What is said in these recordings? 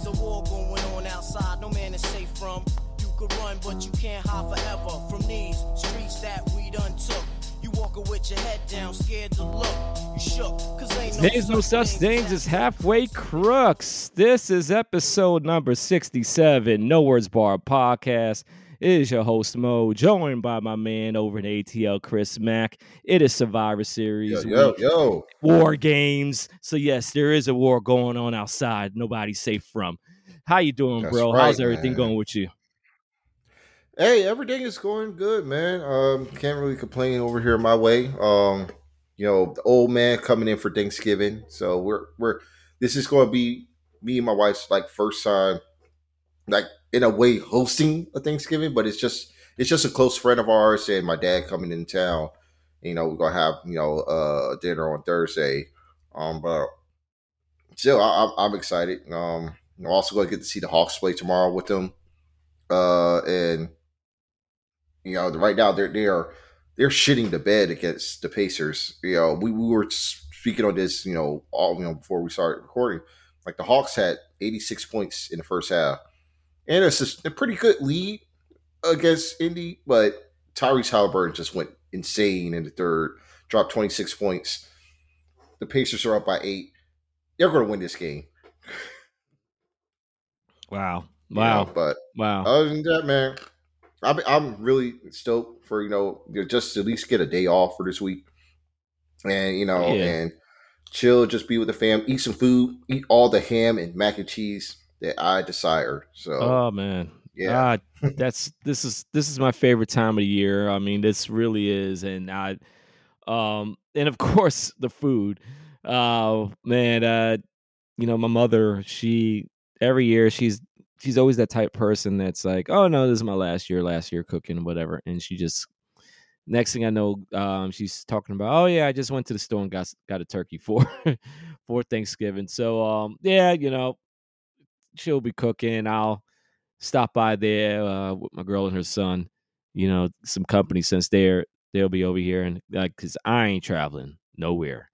There's a war going on outside, no man is safe from. You could run, but you can't hide forever from these streets that we done took. You walking with your head down, scared to look. You shook, cause ain't no There's no such things as halfway crooks. This is episode number 67, No Words Barred podcast. It is your host Moe, joined by my man over in ATL, Chris Mack. It is Survivor Series, Yo, yo, yo. war games. So yes, there is a war going on outside. Nobody's safe from. How you doing, That's bro? right, How's everything man. going with you? Hey, everything is going good, man. Um, can't really complain over here my way. Um, you know, the old man coming in for Thanksgiving, so we're we're this is going to be me and my wife's like first time, like in a way hosting a Thanksgiving, but it's just it's just a close friend of ours and my dad coming in town. You know, we're gonna have you know uh dinner on Thursday. Um, but still, I, I'm, I'm excited. Um, I'm also to get to see the Hawks play tomorrow with them. Uh, and you know, right now they're they are they're shitting the bed against the Pacers. You know, we, we were speaking on this, you know, all you know before we started recording. Like the Hawks had 86 points in the first half, and it's a pretty good lead against Indy, but Tyrese Halliburton just went insane in the third, dropped 26 points. The Pacers are up by eight. They're going to win this game. Wow. you know, Wow. but Wow. other than that, man, I'm I'm really stoked for you know just to at least get a day off for this week, and you know Yeah. and chill, just be with the fam, eat some food, eat all the ham and mac and cheese that I desire. So Oh man. yeah, Ah, that's this is this is my favorite time of the year. I mean, this really is, and I, um, and of course the food. Uh, man, uh, you know, my mother, she every year she's she's always that type person that's like, oh no, this is my last year, last year cooking, whatever, and she just. Next thing I know, um, she's talking about, oh yeah, I just went to the store and got got a turkey for for Thanksgiving. So um, yeah, you know, she'll be cooking. I'll stop by there uh, with my girl and her son. You know, some company since they're they'll be over here and like because I ain't traveling nowhere.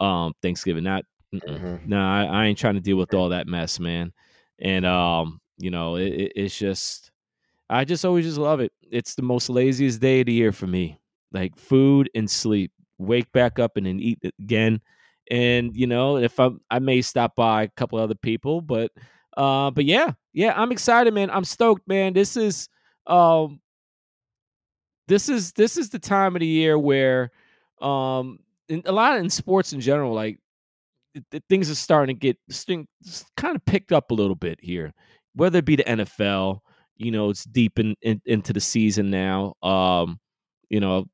Um, Thanksgiving, not mm-mm. Mhm. no, I, I ain't trying to deal with all that mess, man. And um, you know, it, it, it's just I just always just love it. It's the most laziest day of the year for me. Like food and sleep. Wake back up and then eat again. And you know, if I I may stop by a couple other people, but uh, but yeah, yeah, I'm excited, man. I'm stoked, man. This is um this is this is the time of the year where um in, a lot in sports in general, like th- th- things are starting to get kind of picked up a little bit here. Whether it be the NFL, you know, it's deep in, in into the season now. Um, you know,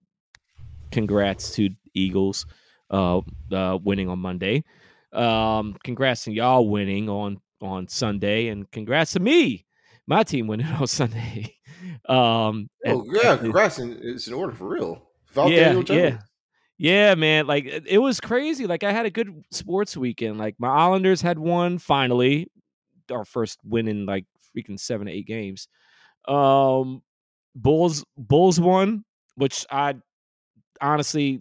congrats to Eagles uh, uh winning on Monday. Um, congrats to y'all winning on on Sunday, and congrats to me, my team winning on Sunday. um, oh at- yeah, congrats! In, it's in order for real. Without yeah, yeah. Yeah, man. Like it it was crazy. Like I had a good sports weekend. Like my Islanders had won finally, our first win in like freaking seven to eight games. Um Bulls Bulls won, which I honestly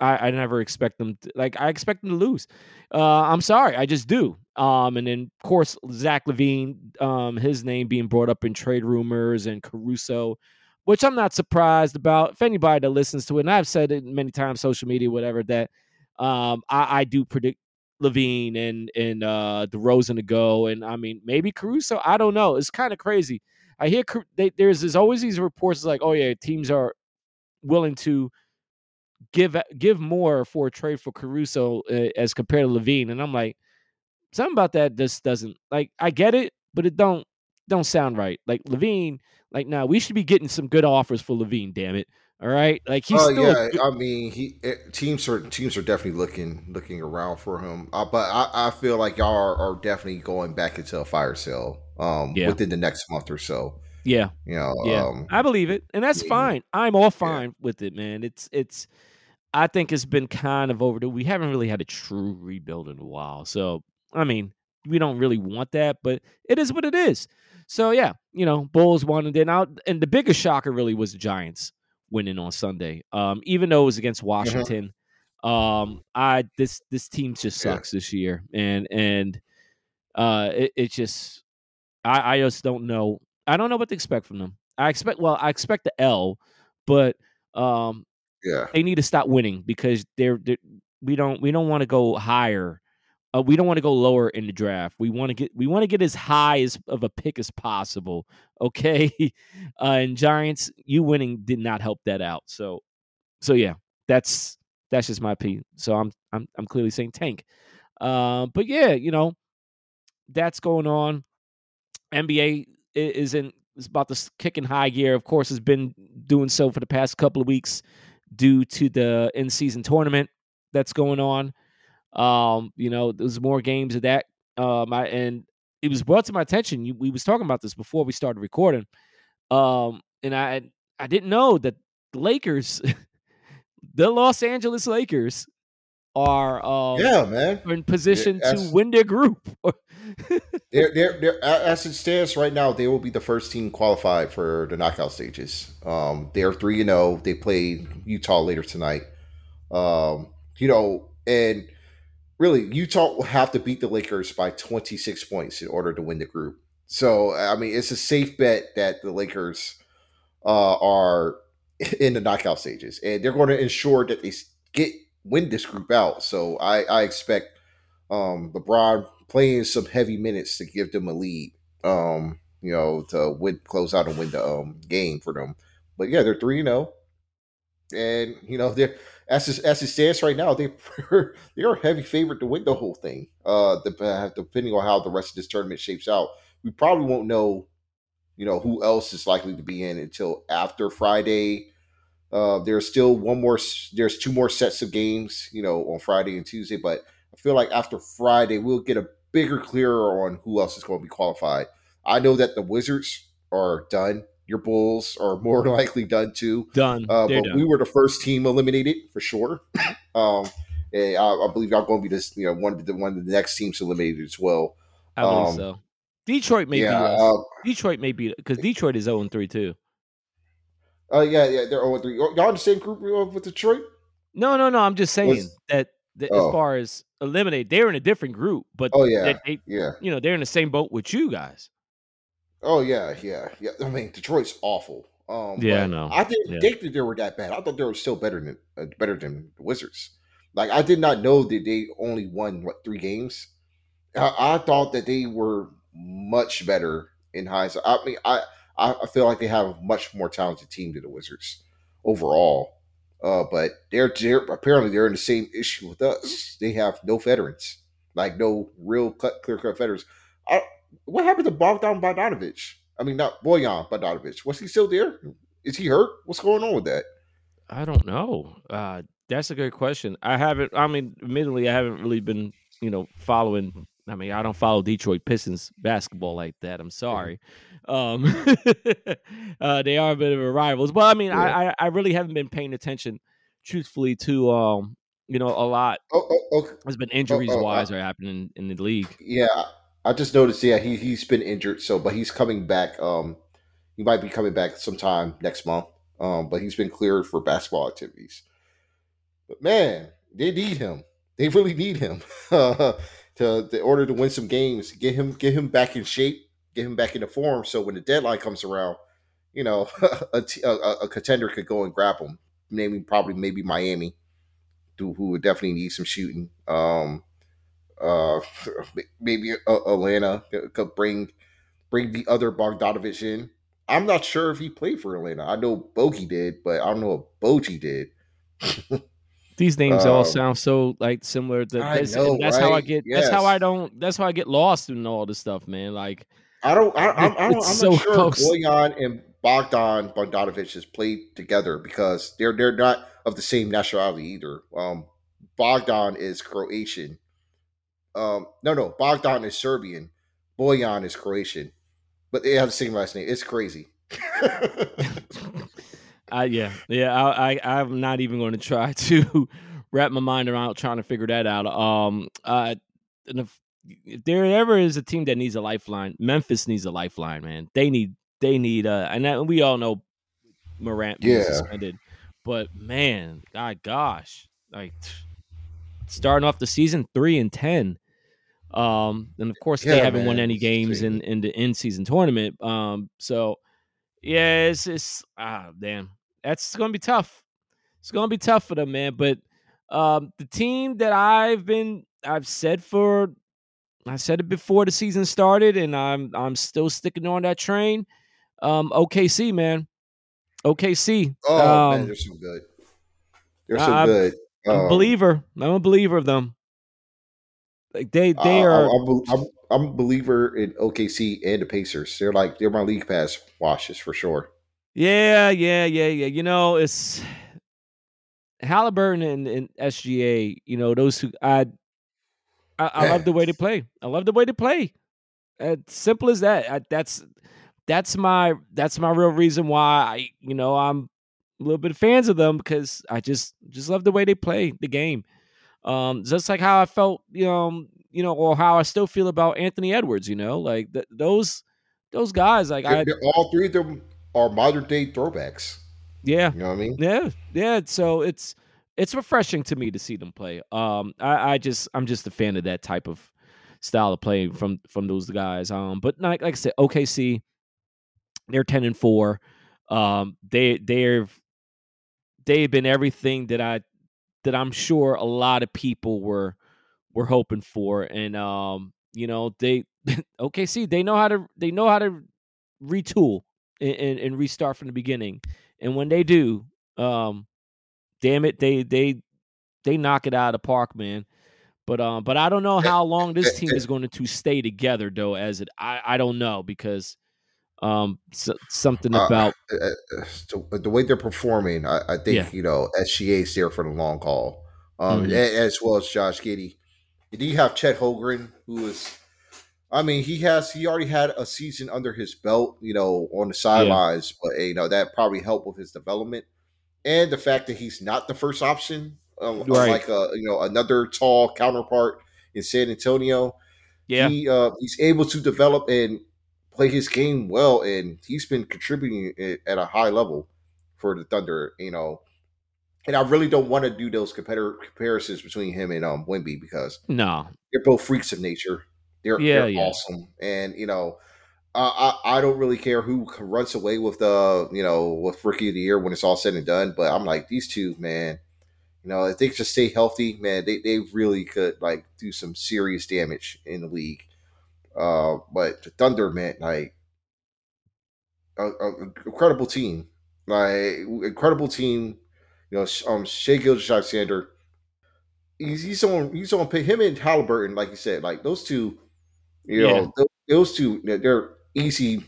I, I never expect them to, like I expect them to lose. Uh I'm sorry, I just do. Um and then of course Zach LaVine, um, his name being brought up in trade rumors and Caruso which I'm not surprised about. If anybody that listens to it, and I've said it many times, social media, whatever, that um, I, I do predict LaVine and and uh, DeRozan to go, and I mean maybe Caruso. I don't know. It's kind of crazy. I hear they, there's, there's always these reports like, oh yeah, teams are willing to give give more for a trade for Caruso uh, as compared to LaVine, and I'm like, something about that just doesn't like. I get it, but it don't don't sound right. Like LaVine, like now we should be getting some good offers for LaVine. Damn it! All right, like he's Oh yeah, good- I mean, he eh, teams are teams are definitely looking looking around for him. Uh, but I, I feel like y'all are, are definitely going back into a fire sale um, Yeah. within the next month or so. yeah, You know, yeah. um, I believe it, and that's yeah. fine. I'm all fine with it, man. It's it's. I think it's been kind of overdue. We haven't really had a true rebuild in a while, so I mean, we don't really want that, but it is what it is. So yeah, you know, Bulls won, and then out, and the biggest shocker really was the Giants winning on Sunday. Um, even though it was against Washington, um, I this this team just Yeah. sucks this year, and and uh, it, it just I, I just don't know. I don't know what to expect from them. I expect well, I expect the L, but um, Yeah. they need to stop winning because they're, they're we don't we don't want to go higher. Uh, we don't want to go lower in the draft. We want to get we want to get as high as of a pick as possible. Okay, uh, and Giants, you winning did not help that out. So, so yeah, that's that's just my opinion. So I'm I'm I'm clearly saying tank. Uh, but yeah, you know, that's going on. NBA is in is about to kick in high gear. Of course, has been doing so for the past couple of weeks due to the in season tournament that's going on. Um, you know, there's more games of that. Um, I, and it was brought to my attention. You, we was talking about this before we started recording. Um, and I I didn't know that the Lakers, the Los Angeles Lakers, are um Yeah, man. in position to win their group. They're, they're, they're, as it stands right now, they will be the first team qualified for the knockout stages. Um, they are 3 and 0. They play Utah later tonight. Um, you know, and really, Utah will have to beat the Lakers by 26 points in order to win the group. So, I mean, it's a safe bet that the Lakers uh, are in the knockout stages, and they're going to ensure that they get win this group out. So, I, I expect um, LeBron playing some heavy minutes to give them a lead. Um, you know, to win, close out and win the um, game for them. But yeah, they're three and zero, and you know they're as it, as it stands right now, they they are a heavy favorite to win the whole thing. Uh, uh, depending on how the rest of this tournament shapes out, we probably won't know, you know, who else is likely to be in until after Friday. Uh, there's still one more. There's two more sets of games, you know, on Friday and Tuesday. But I feel like after Friday, we'll get a bigger clearer on who else is going to be qualified. I know that the Wizards are done. Your Bulls are more likely done too. done. Uh, but done. we were the first team eliminated for sure. um, and I, I believe y'all going to be this, you know, one of the one of the next teams eliminated as well. I believe um, so. Detroit may yeah, be us. uh, Detroit may be because Detroit is 0 3 too. uh, yeah, yeah. They're over three. Y'all in the same group uh, with Detroit? No, no, no. I'm just saying that, that Oh. as far as eliminate, they're in a different group, but Oh yeah, they, yeah. you know, they're in the same boat with you guys. Oh yeah, yeah, yeah. I mean, Detroit's awful. Um, Yeah, I know. I didn't Yeah. think that they were that bad. I thought they were still better than uh, better than the Wizards. Like I did not know that they only won what three games. I, I thought that they were much better in hindsight. I mean, I I I feel like they have a much more talented team than the Wizards overall. Uh, but they're, they're apparently they're in the same issue with us. They have no veterans, like no real cut clear cut veterans. I, what happened to Bogdan Bogdanovich? I mean, not Bojan Bogdanovich. Was he still there? Is he hurt? What's going on with that? I don't know. Uh, that's a good question. I haven't. I mean, admittedly, I haven't really been, you know, following. I mean, I don't follow Detroit Pistons basketball like that. I'm sorry. Um, uh, they are a bit of a rivals, but I mean, I, I I really haven't been paying attention, truthfully, to um, you know, a lot Oh, oh, okay. has been injuries oh, wise I- are happening in the league. Yeah, I just noticed. Yeah, he he's been injured. So, but he's coming back. Um, he might be coming back sometime next month. Um, but he's been cleared for basketball activities. But man, they need him. They really need him to in order to win some games. Get him get him back in shape. Get him back into form. So when the deadline comes around, you know, a, a, contender could go and grab him. Naming probably maybe Miami, who would definitely need some shooting. Um, uh, maybe uh, Atlanta could bring bring the other Bogdanovich in. I'm not sure if he played for Atlanta. I know Bogey did, but I don't know if Boji did. These names all Um, sound so like similar. To, I that's, know, that's how I right? get. That's how I don't. That's how I get lost in all this stuff, man. Like I don't. I, I'm, I don't, I'm so not sure close. Bojan and Bogdan Bogdanovich has played together because they're they're not of the same nationality either. Um, Bogdan is Croatian. Um, no, no, Bogdan is Serbian. Bojan is Croatian, but they have the same last name. It's crazy. I yeah yeah I, I I'm not even going to try to wrap my mind around trying to figure that out. Um, uh, if, if there ever is a team that needs a lifeline, Memphis needs a lifeline, man. They need they need uh, and that, we all know Morant being Yeah. suspended, but man, God, gosh, like starting off the season three and ten. Um, and of course, they haven't won any games in, in the in season tournament. Um, so yeah, it's it's ah damn, that's gonna be tough. It's gonna be tough for them, man. But um, the team that I've been I've said for I said it before the season started, and I'm I'm still sticking on that train. Um, OKC, man, OKC. Oh man, Um, they're so good. They're so I- good. I'm a believer. I'm a believer of them. Like they they I- are. I'm, I'm, I'm a believer in OKC and the Pacers. They're like they're my league pass washes for sure. Yeah, yeah, yeah, yeah. You know, it's Halliburton and, and SGA. You know, those who I, I, I love the way they play. I love the way they play. Uh, simple as that. I, that's that's my that's my real reason why I you know I'm a little bit fans of them because I just just love the way they play the game. Um, just like how I felt, you know, you know, or how I still feel about Anthony Edwards. You know, like th- those those guys. Like They're, I, they're- all three of them are modern day throwbacks. yeah, You know what I mean? Yeah, yeah. So it's it's refreshing to me to see them play. Um, I, I just I'm just a fan of that type of style of play from from those guys. Um, but like like I said, OKC, they're ten and four. Um, they they've they've been everything that I that I'm sure a lot of people were were hoping for, and um, you know they OKC they know how to they know how to retool and, and, and restart from the beginning, and when they do, um, damn it, they they they knock it out of the park, man. But um, but I don't know how long this team is going to stay together, though. As it, I I don't know because um, so, something Uh, about Uh, uh, so the way they're performing, I, I think Yeah. you know SGA's there for the long haul, um, Mhm. a- as well as Josh Giddey. And then you have Chet Holmgren, who is, I mean, he has he already had a season under his belt, you know, on the sidelines, but you know that probably helped with his development, and the fact that he's not the first option, um, Right. like a you know another tall counterpart in San Antonio yeah, he uh, he's able to develop and play his game well, and he's been contributing at a high level for the Thunder. You know, and I really don't want to do those competitor comparisons between him and um Wemby because no, they're both freaks of nature. They're, Yeah, they're yeah. awesome, and you know. Uh, I I don't really care who runs away with the you know with rookie of the year when it's all said and done, but I'm like these two man, you know if they just stay healthy, man, they, they really could like do some serious damage in the league. Uh, but the Thunder, man, like a, a incredible team, like incredible team. You know, um, Shai Gilgeous-Alexander. He's he's on he's on him and Halliburton, like you said, like those two. You know, those, those two, they're easy,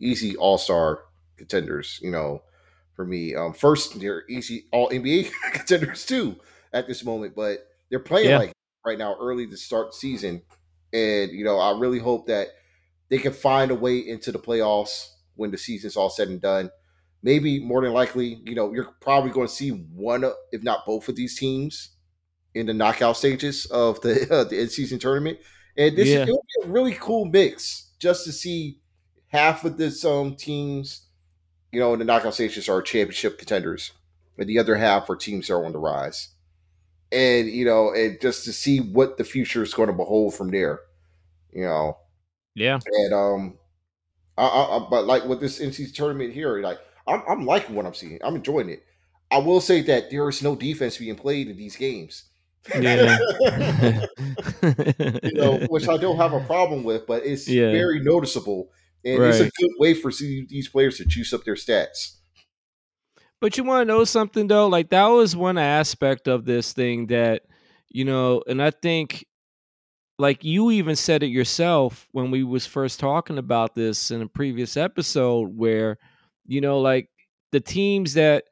easy All Star contenders. You know, for me, um, first they're easy All NBA contenders too at this moment, but they're playing Yeah. like right now early to start season, and you know, I really hope that they can find a way into the playoffs when the season's all said and done. Maybe more than likely, you know, you're probably going to see one, of- if not both, of these teams in the knockout stages of the uh, the end season tournament. And this Yeah. is it'll be a really cool mix just to see half of this um teams, you know, in the knockout stages are championship contenders, and the other half are teams that are on the rise. And you know, and just to see what the future is going to behold from there, you know. yeah, And um, I, I, but like with this NC tournament here, like I'm, I'm liking what I'm seeing. I'm enjoying it. I will say that there is no defense being played in these games. yeah. you know, which I don't have a problem with, but it's Yeah. very noticeable, and it's a good way for these players to juice up their stats. But you want to know something though? Like that was one aspect of this thing that, you know, and I think like you even said it yourself when we was first talking about this in a previous episode where, you know, like the teams that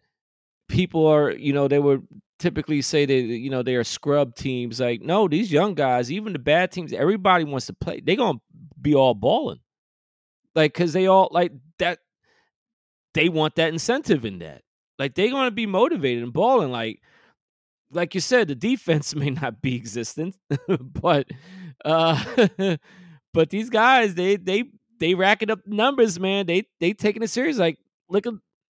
people are, you know, they would typically say that, you know, they are scrub teams. Like, no, these young guys, even the bad teams, everybody wants to play. They gonna be all balling. Like, cause they all like that they want that incentive in that. Like they're gonna be motivated and balling. Like, like you said, the defense may not be existent, but uh but these guys, they they they racking up numbers, man. They they taking it serious. Like look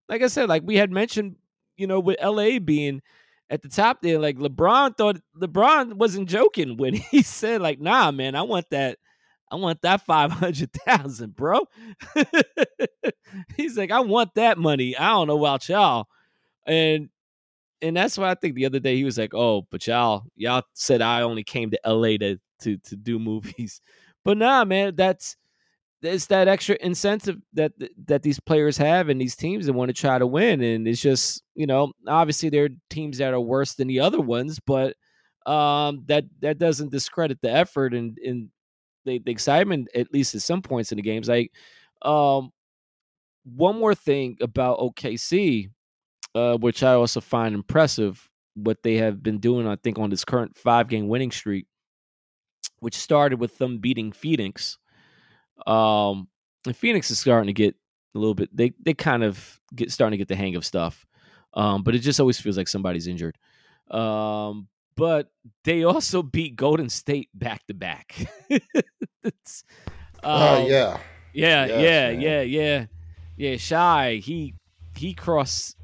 like I said, like we had mentioned, you know, with LA being at the top there, like LeBron thought LeBron wasn't joking when he said, like, nah, man, I want that. I want that five hundred thousand, bro. He's like, I want that money. I don't know about y'all, and and that's why I think the other day he was like, oh, but y'all y'all said I only came to L.A. to to to do movies, but nah, man, that's it's that extra incentive that that these players have and these teams that want to try to win and it's just you know obviously there are teams that are worse than the other ones but um that that doesn't discredit the effort and and the, the excitement at least at some points in the games like um one more thing about OKC uh which I also find impressive what they have been doing I think on this current 5 game winning streak which started with them beating Phoenix um, and Phoenix is starting to get a little bit. They they kind of get starting to get the hang of stuff. Um, but it just always feels like somebody's injured. Um, but they also beat Golden State back to back. Oh yeah. Yeah, yes, yeah, man. yeah, yeah. Yeah, Shai, he he crossed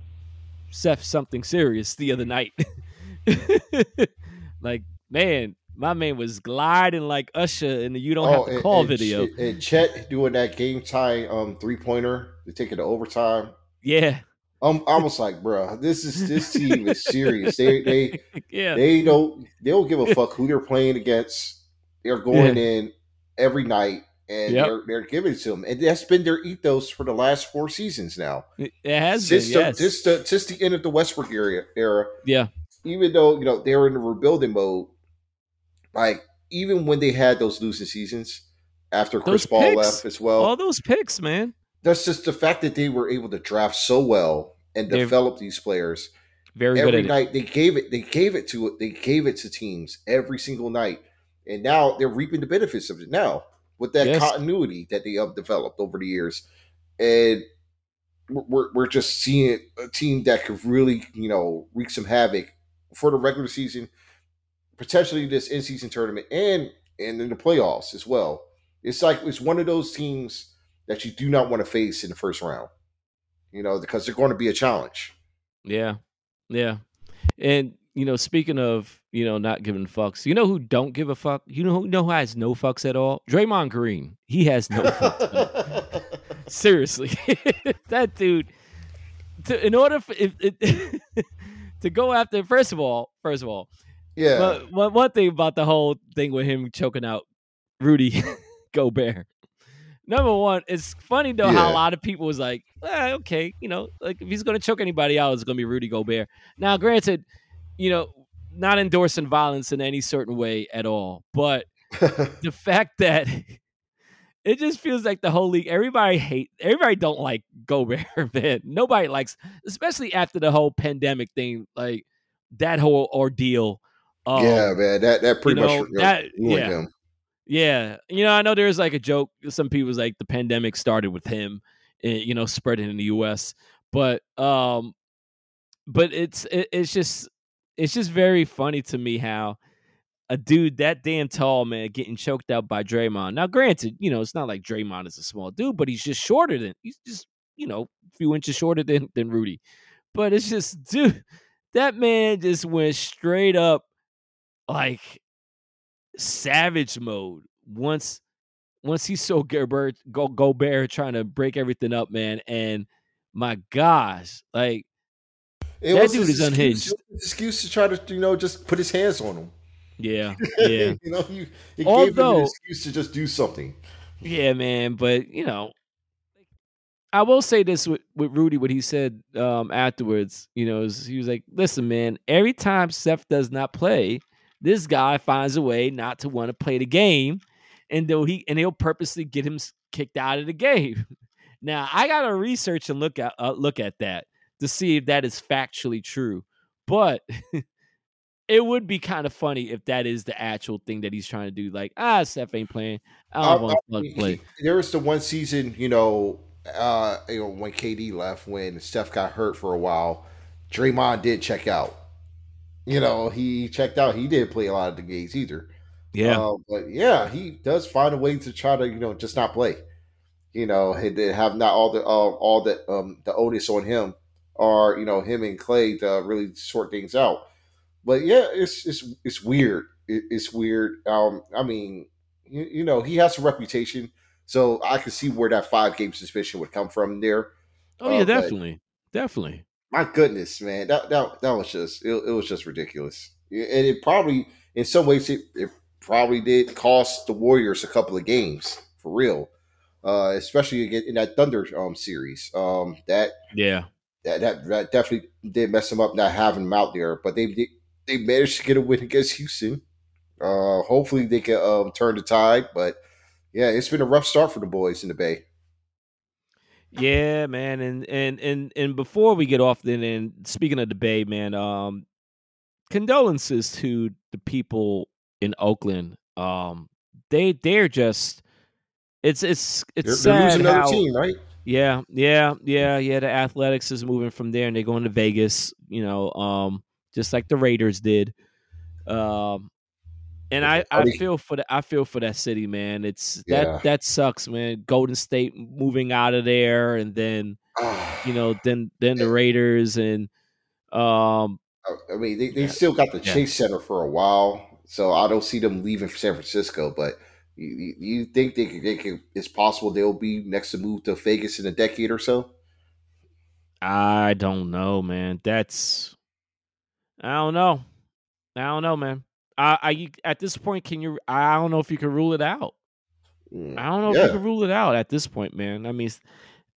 Steph something serious the other night. like, man, my man was gliding like Usher in the "You Don't oh, Have to Call" and, video. And Chet doing that game tie um three pointer to take it to overtime. Yeah, I'm almost like, bro, this is this team is serious. They they yeah. they don't they don't give a fuck who they're playing against. They're going yeah. in every night and yep. they're they're giving it to them, and that's been their ethos for the last four seasons now. It has since been, the, since the since the end of the Westbrook era. Era, yeah. Even though you know they were in the rebuilding mode, like even when they had those losing seasons after Chris those Paul picks, left as well. All those picks, man. That's just the fact that they were able to draft so well and They're develop these players. Very every good. night they gave it. They gave it to it. They gave it to teams every single night, and now they're reaping the benefits of it now with that yes. continuity that they have developed over the years, and we're we're just seeing a team that could really you know wreak some havoc for the regular season potentially this in season tournament and and in the playoffs as well. It's like it's one of those teams that you do not want to face in the first round. You know, because they're going to be a challenge. Yeah. Yeah. And you know, speaking of, you know, not giving fucks, you know who don't give a fuck? You know who, know who has no fucks at all? Draymond Green. He has no fucks. Seriously. that dude to, in order for if, to go after first of all, first of all, yeah. But one, one thing about the whole thing with him choking out Rudy Gobert. Number one, it's funny though yeah. how a lot of people was like, eh, okay, you know, like if he's gonna choke anybody out, it's gonna be Rudy Gobert. Now, granted, you know, not endorsing violence in any certain way at all, but the fact that it just feels like the whole league, everybody hate, everybody don't like Gobert, man. Nobody likes, especially after the whole pandemic thing, like that whole ordeal um, yeah, man, that that pretty you know, much that, yeah. him. Yeah, you know, I know there's like a joke. Some people's like the pandemic started with him, you know, spreading in the U.S. But um, but it's it, it's just it's just very funny to me how a dude that damn tall man getting choked out by Draymond. Now, granted, you know, it's not like Draymond is a small dude, but he's just shorter than he's just you know a few inches shorter than than Rudy. But it's just dude, that man just went straight up like savage mode once once he saw Gobert go Gobert trying to break everything up, man. And my gosh, like it that dude is unhinged. Excuse to try to you know just put his hands on him. Yeah, yeah. you know, he, he Although, gave him an excuse to just do something. Yeah, man. But you know, I will say this with, with Rudy, what he said um, afterwards. You know, he was like, "Listen, man. Every time Steph does not play." this guy finds a way not to want to play the game, and though he and he'll purposely get him kicked out of the game. now I gotta research and look at uh, look at that to see if that is factually true, but. it would be kind of funny if that is the actual thing that he's trying to do. Like, ah, Steph ain't playing. I don't uh, want to play. There was the one season, you know, uh, you know, when KD left, when Steph got hurt for a while, Draymond did check out you know, he checked out. He didn't play a lot of the games either. Yeah, uh, but yeah, he does find a way to try to you know just not play. You know, and have not all the uh, all the um the onus on him, or you know him and Clay to really sort things out. but yeah, it's it's it's weird. It, it's weird. Um, I mean, you, you know, he has a reputation, so I can see where that five game suspension would come from there. Oh yeah, uh, definitely, definitely. My goodness, man, that that that was just it, it was just ridiculous, and it probably in some ways it, it probably did cost the Warriors a couple of games for real, uh, especially in that Thunder um, series. Um, that yeah, that, that that definitely did mess them up not having them out there, but they they managed to get a win against Houston. Uh, hopefully they can um, turn the tide, but yeah, it's been a rough start for the boys in the Bay. Yeah, man, and and and and before we get off, then and speaking of the Bay, man, um, condolences to the people in Oakland. Um, they they're just it's it's it's they're, sad they're losing how, another team, right? Yeah, yeah, yeah, yeah. The Athletics is moving from there, and they're going to Vegas. You know, um, just like the Raiders did. Um, and I, I feel for the I feel for that city, man. It's that yeah. that sucks, man. Golden State moving out of there, and then you know, then then the Raiders and um. I mean, they, they yeah. still got the Chase yeah. Center for a while, so I don't see them leaving for San Francisco. But you, you think they, they can? It's possible they'll be next to move to Vegas in a decade or so. I don't know, man. That's I don't know. I don't know, man. I, I at this point, can you? I don't know if you can rule it out. Mm, I don't know yeah. if you can rule it out at this point, man. I mean,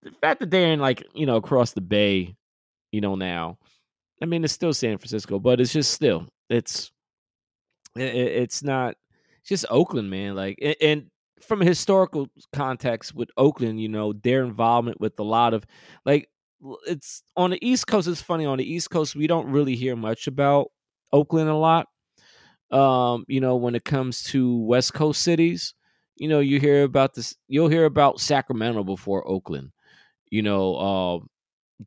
the fact that they're in like you know across the bay, you know now. I mean, it's still San Francisco, but it's just still it's it, it's not just Oakland, man. Like and, and from a historical context with Oakland, you know, their involvement with a lot of like it's on the East Coast. It's funny on the East Coast we don't really hear much about Oakland a lot. Um, you know, when it comes to West Coast cities, you know, you hear about this. You'll hear about Sacramento before Oakland. You know, uh,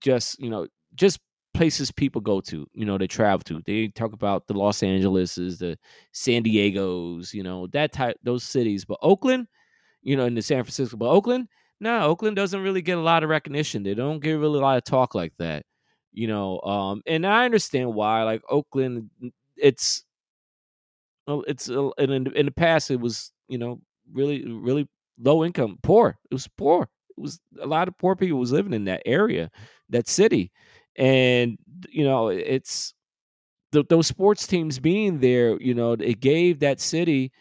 just you know, just places people go to. You know, they travel to. They talk about the Los Angeleses, the San Diego's. You know, that type those cities. But Oakland, you know, in the San Francisco, but Oakland, no, Oakland doesn't really get a lot of recognition. They don't get really a lot of talk like that, you know. Um, and I understand why. Like Oakland, it's it's uh, in in the past it was you know really really low income, poor. It was poor. It was a lot of poor people was living in that area, that city, and you know it's the, those sports teams being there. You know, it gave that city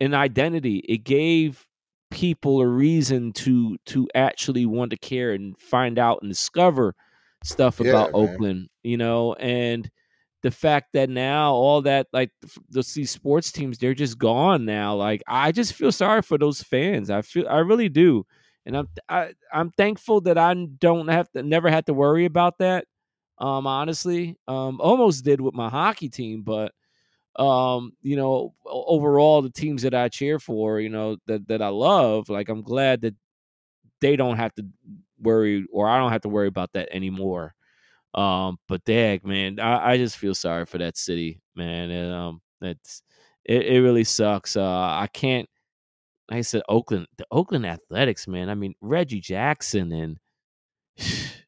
an identity. It gave people a reason to to actually want to care and find out and discover stuff yeah, about man. Oakland, you know, and the fact that now all that like the, these sports teams they're just gone now. Like I just feel sorry for those fans. I feel I really do, and I'm I, I'm thankful that I don't have to never had to worry about that. Um, honestly, um, almost did with my hockey team, but um, you know, overall the teams that I cheer for, you know, that that I love, like I'm glad that they don't have to worry or I don't have to worry about that anymore. Um, but dag, man, I, I just feel sorry for that city, man. And, um, it's it, it really sucks. Uh, I can't. Like I said, Oakland, the Oakland Athletics, man. I mean, Reggie Jackson and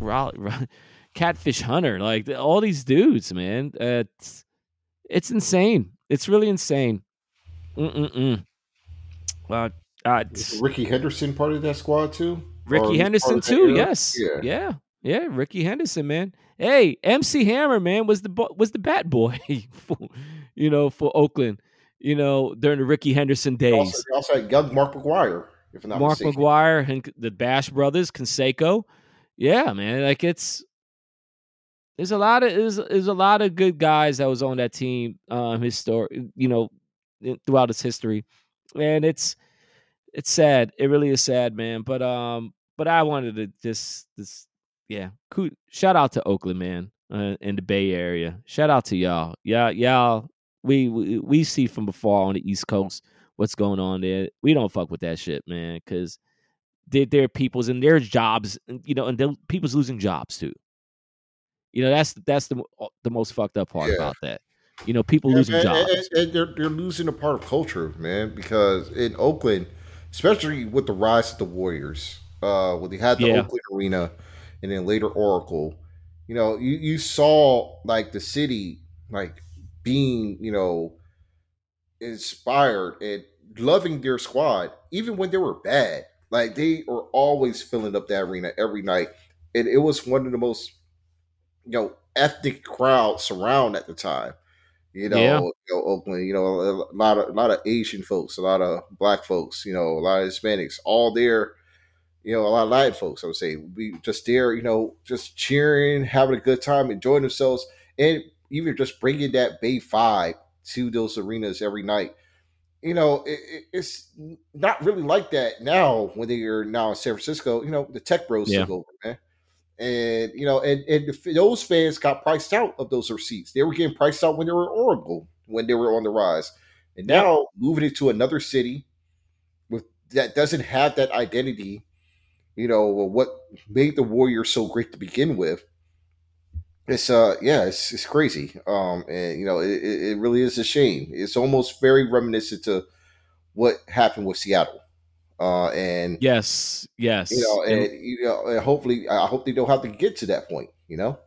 Catfish Hunter, like all these dudes, man. Uh, it's it's insane. It's really insane. Mm-mm-mm. Uh, uh, Rickey Henderson part of that squad too? Rickey Henderson too. Yes. Yeah. yeah. Yeah. Rickey Henderson, man. Hey, MC Hammer, man, was the was the bat boy, for, you know, for Oakland. You know, during the Rickey Henderson days. Also, also had Mark McGwire, if I'm not Mark mistaken. McGwire and the Bash brothers, Canseco. Yeah, man. Like it's there's a lot of there's, there's a lot of good guys that was on that team um his story you know throughout its history and it's it's sad it really is sad man but um but i wanted to just this yeah shout out to oakland man uh, in the bay area shout out to y'all y'all y'all we, we we see from before on the east coast what's going on there we don't fuck with that shit man because they're, they're people's and their jobs you know and people's losing jobs too you know, that's that's the the most fucked up part yeah. about that. You know, people losing and, jobs. And, and, they're they're losing a part of culture, man. Because in Oakland, especially with the rise of the Warriors, uh, when they had the yeah. Oakland Arena, and then later Oracle, you know, you you saw like the city like being, you know, inspired and loving their squad, even when they were bad. Like they were always filling up that arena every night. And it was one of the most, you know, ethnic crowds around at the time. You know, Yeah. you know, Oakland, you know, a lot of a lot of Asian folks, a lot of black folks, you know, a lot of Hispanics, all there, you know, a lot of Latin folks, I would say. We just there, you know, just cheering, having a good time, enjoying themselves, and even just bringing that Bay Five to those arenas every night you know, it, it, it's not really like that now when they are now in San Francisco. You know, the tech bros Yeah. took over, man. And you know, and and the, those fans got priced out of those receipts. They were getting priced out when they were Oracle, when they were on the rise, and now moving it to another city with that doesn't have that identity. You know, what made the Warriors so great to begin with. It's uh yeah, it's it's crazy. Um and you know, it, it really is a shame. It's almost very reminiscent to what happened with Seattle. Uh, and Yes. Yes. you know, And- and you know, and hopefully, I hope they don't have to get to that point. You know,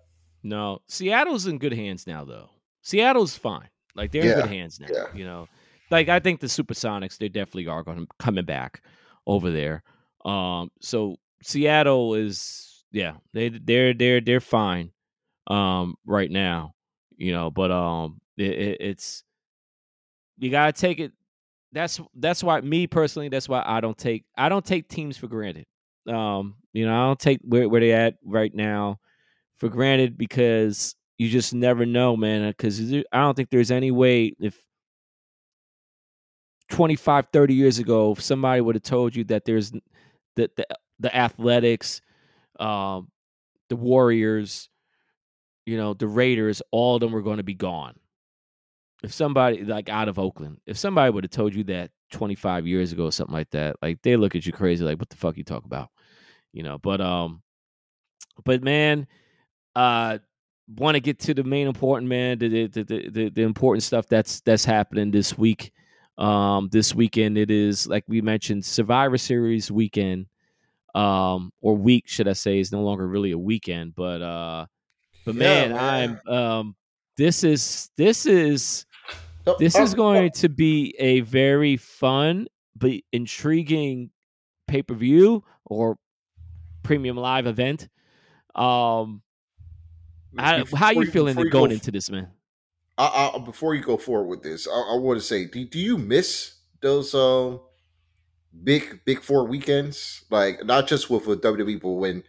No, Seattle's in good hands now, though. Seattle's fine. Like they're in good hands now. yeah. You know, like I think the Supersonics they definitely are going coming back over there. Um, so Seattle is yeah they they're they're they're fine um right now. You know, but um it, it, it's you gotta take it. That's that's why me personally. That's why I don't take I don't take teams for granted. Um, you know, I don't take where where they at right now for granted because you just never know, man. Because I don't think there's any way if 25, 30 years ago, if somebody would have told you that there's the the, the athletics, um, the Warriors, you know, the Raiders, all of them were going to be gone. If somebody like out of Oakland, if somebody would have told you that 25 years ago or something like that, like they look at you crazy, like what the fuck you talk about, you know. But um, but man, uh, want to get to the main important man, the the, the the the important stuff that's that's happening this week. Um, this weekend it is like we mentioned, Survivor Series weekend, um, or week should I say is no longer really a weekend, but uh, but Yeah, man, man. I'm um, this is this is this uh, is going to be a very fun but intriguing pay per view or premium live event. Um, how, how you feeling before going go, into this, man? I, I, before you go forward with this, I, I want to say, do, do you miss those um big big four weekends? Like not just with, with WWE, but when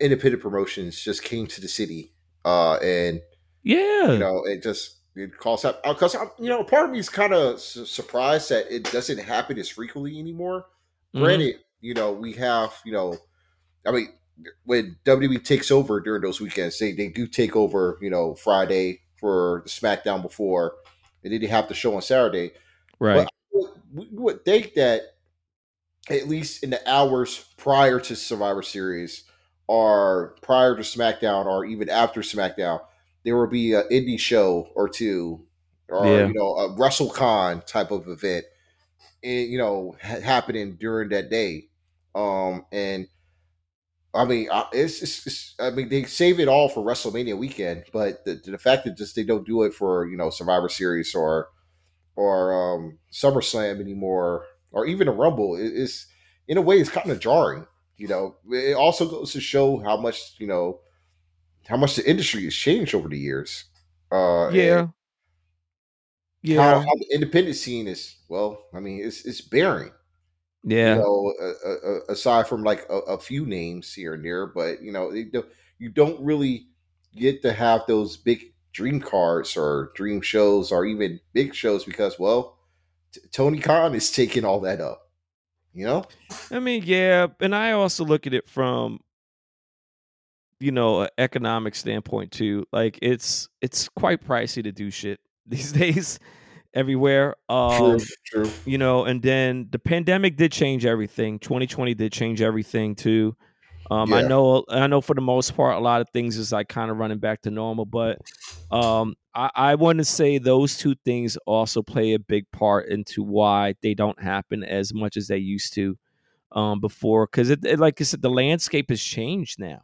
independent promotions just came to the city, uh, and Yeah, you know, it just it calls out because you know, part of me is kind of su- surprised that it doesn't happen as frequently anymore. Mhm. Granted, you know, we have you know, I mean, when WWE takes over during those weekends, they they do take over, you know, Friday for the SmackDown before, and then they have the show on Saturday. right. But we would think that at least in the hours prior to Survivor Series, or prior to SmackDown, or even after SmackDown, there will be an indie show or two, or Yeah. you know, a WrestleCon type of event, and, you know, ha- happening during that day. Um, and I mean, I- it's, it's, it's I mean, they save it all for WrestleMania weekend, but the, the fact that just they don't do it for you know Survivor Series or or um, SummerSlam anymore, or even a Rumble, it, it's in a way it's kind of jarring. You know, it also goes to show how much you know how much the industry has changed over the years. Uh, yeah, yeah, how, how the independent scene is. Well, I mean, it's it's barren. yeah. You know, uh, uh, aside from like a, a few names here and there, but you know, you don't really get to have those big dream cards or dream shows or even big shows because, well, t- Tony Khan is taking all that up. You know, I mean, yeah, and I also look at it from you know an economic standpoint too. Like it's it's quite pricey to do shit these days everywhere. Um, true. you know, and then the pandemic did change everything. 2020 did change everything too. Um, I know, I know for the most part, a lot of things is like kind of running back to normal, but um, I, I want to say those two things also play a big part into why they don't happen as much as they used to um, before. Because it, it, like I said, the landscape has changed now.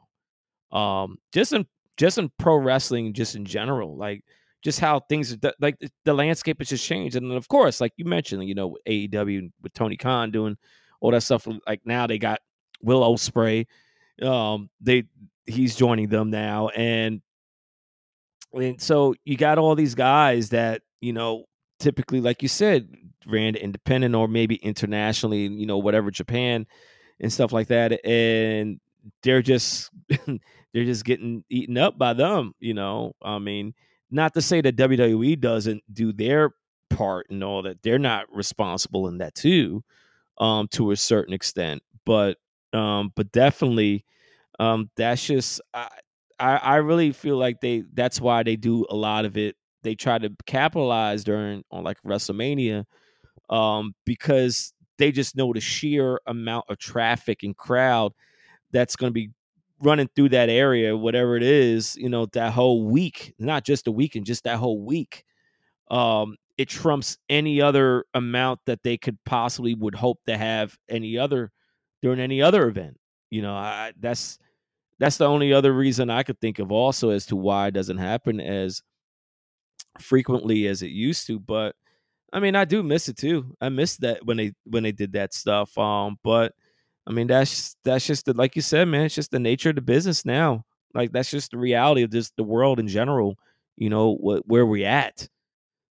Um, just in just in pro wrestling, just in general, like just how things are like the landscape has just changed. And then of course, like you mentioned, you know, AEW with Tony Khan doing all that stuff. Like now they got Will Ospreay. Um, they he's joining them now, and and so you got all these guys that you know typically, like you said, ran independent or maybe internationally, you know, whatever Japan and stuff like that, and they're just they're just getting eaten up by them. You know, I mean, not to say that WWE doesn't do their part and all that; they're not responsible in that too, um, to a certain extent. But um, but definitely, um, that's just I, I really feel like they that's why they do a lot of it. They try to capitalize during on like WrestleMania, um, because they just know the sheer amount of traffic and crowd that's going to be running through that area, whatever it is, you know, that whole week, not just a weekend, just that whole week. Um, it trumps any other amount that they could possibly would hope to have any other during any other event. You know, I, that's that's the only other reason I could think of also as to why it doesn't happen as frequently as it used to. But I mean, I do miss it too. I miss that when they when they did that stuff. Um, but I mean, that's that's just the, like you said, man. It's just the nature of the business now. Like that's just the reality of just the world in general. You know wh- where we at.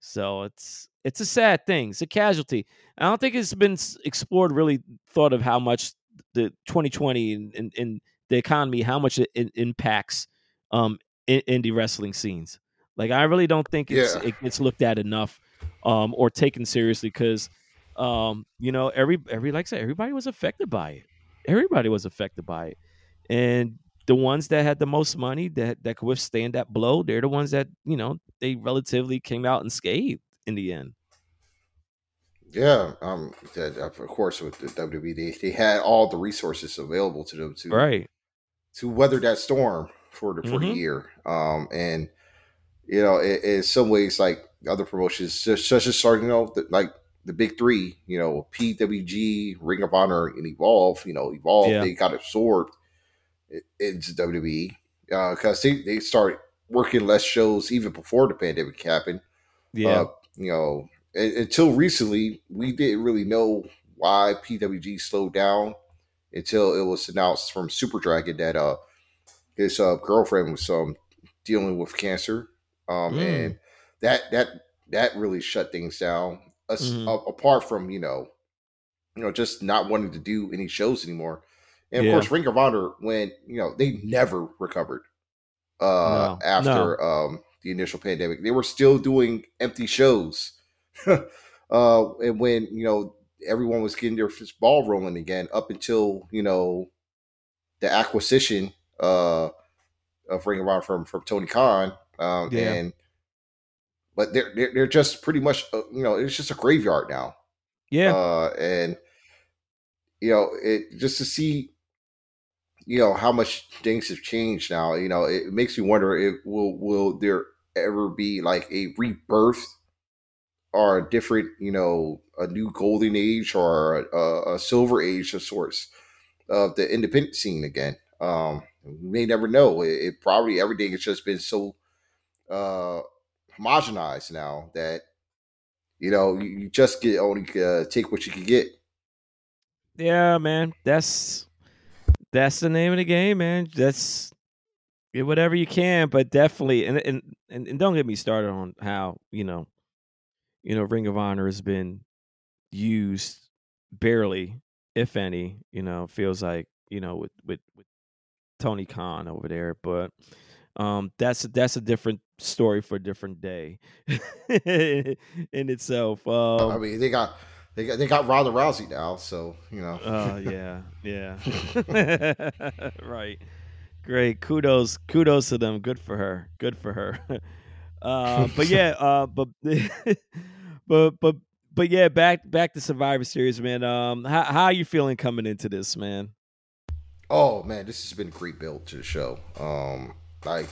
So it's it's a sad thing. It's a casualty. I don't think it's been explored. Really thought of how much the 2020 and, and, and the economy, how much it, it impacts um in, indie wrestling scenes. Like I really don't think it's yeah. it gets looked at enough um or taken seriously because um, you know, every every like I said, everybody was affected by it. Everybody was affected by it, and the ones that had the most money that that could withstand that blow, they're the ones that you know they relatively came out unscathed in the end. Yeah, um, of course, with the WWE, they, they had all the resources available to them to right to weather that storm for the for mm-hmm. the year. Um, and you know, in, in, some ways, like other promotions, such as starting, you know, like the big three, you know, PWG, Ring of Honor, and Evolve, you know, Evolve, yeah. they got absorbed into WWE because uh, they, they started working less shows even before the pandemic happened. Yeah. Uh, you know, until recently, we didn't really know why PWG slowed down until it was announced from Super Dragon that uh, his uh, girlfriend was um, dealing with cancer. Um, mm. And that, that, that really shut things down mm-hmm. a, apart from you know, you know, just not wanting to do any shows anymore. And yeah. of course, Ring of Honor, when you know they never recovered uh, no, after no. Um, the initial pandemic, they were still doing empty shows. uh, and when you know everyone was getting their ball rolling again, up until you know the acquisition uh, of Ring of Honor from from Tony Khan, um, yeah. and but they're, they're they're, just pretty much uh, you know it's just a graveyard now. Yeah, uh, and you know it just to see you know how much things have changed now. You know it makes me wonder if will will there ever be like a rebirth or a different you know a new golden age or a, a silver age of sorts of the independent scene again. Um, we may never know. It, it probably everything has just been so uh homogenized now that you know you, you just get only uh, take what you can get. Yeah, man, that's that's the name of the game, man. That's whatever you can, but definitely, and and, and don't get me started on how you know, you know, Ring of Honor has been used barely, if any. You know, feels like you know with with with Tony Khan over there, but um, that's that's a different story for a different day in itself. Um, I mean, they got they got they got Ronda Rousey now, so you know. Oh uh, yeah, yeah, right. Great, kudos, kudos to them. Good for her. Good for her. Uh, but yeah, uh, but but but but yeah, back back to Survivor Series, man. Um, how how are you feeling coming into this, man? Oh man, this has been a great build to the show. Um, like,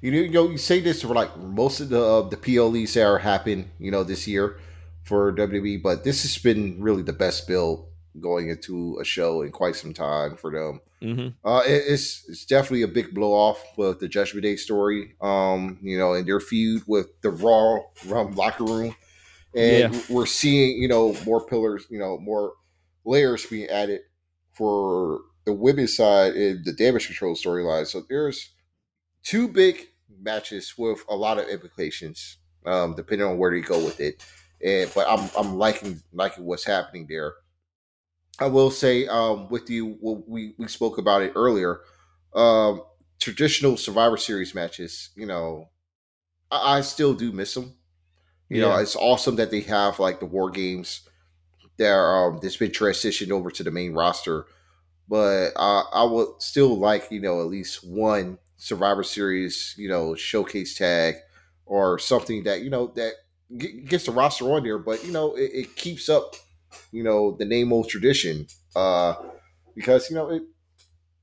you know, you know, you say this for like most of the uh, the PLEs that are happen, you know, this year for WWE, but this has been really the best build going into a show in quite some time for them. hmm Uh, it, it's it's definitely a big blow off with the Judgment Day story. Um, you know, and their feud with the Raw Rum locker room, and we're seeing you know more pillars, you know, more layers being added for the women's side in the damage control storyline. So there's two big matches with a lot of implications, um, depending on where they go with it. And but I'm I'm liking liking what's happening there. I will say, um, with you, well, we we spoke about it earlier. Um, traditional Survivor Series matches, you know, I, I still do miss them. You know, it's awesome that they have like the war games that are, um, that's been transitioned over to the main roster. But I, I would still like, you know, at least one Survivor Series, you know, showcase tag or something that you know that g- gets the roster on there. But you know, it, it keeps up, you know, the name old tradition. Uh, because you know it.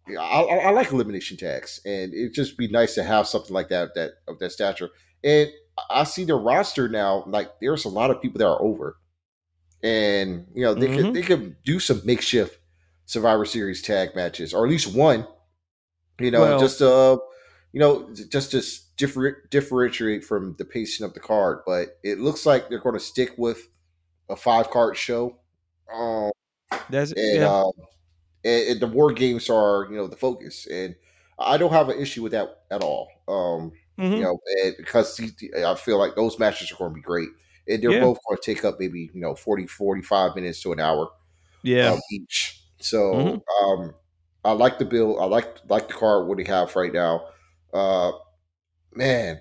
Yeah, I, I I like elimination tags, and it'd just be nice to have something like that that of that stature. And I see the roster now. Like there's a lot of people that are over, and you know they could Mhm. they could do some makeshift Survivor Series tag matches, or at least one. You know, Well- just uh, you know, just to differ, differentiate from the pacing of the card. But it looks like they're going to stick with a five card show. Um, That's and yeah. um, and, and the war games are you know the focus, and I don't have an issue with that at all. Um, Mhm. you know, and because he- I feel like those matches are going to be great, and they're Yeah. both going to take up maybe you know 40, 45 minutes to an hour yeah. um, each. So Mhm. um, I like the bill. I like like the card what they have right now. Uh, man,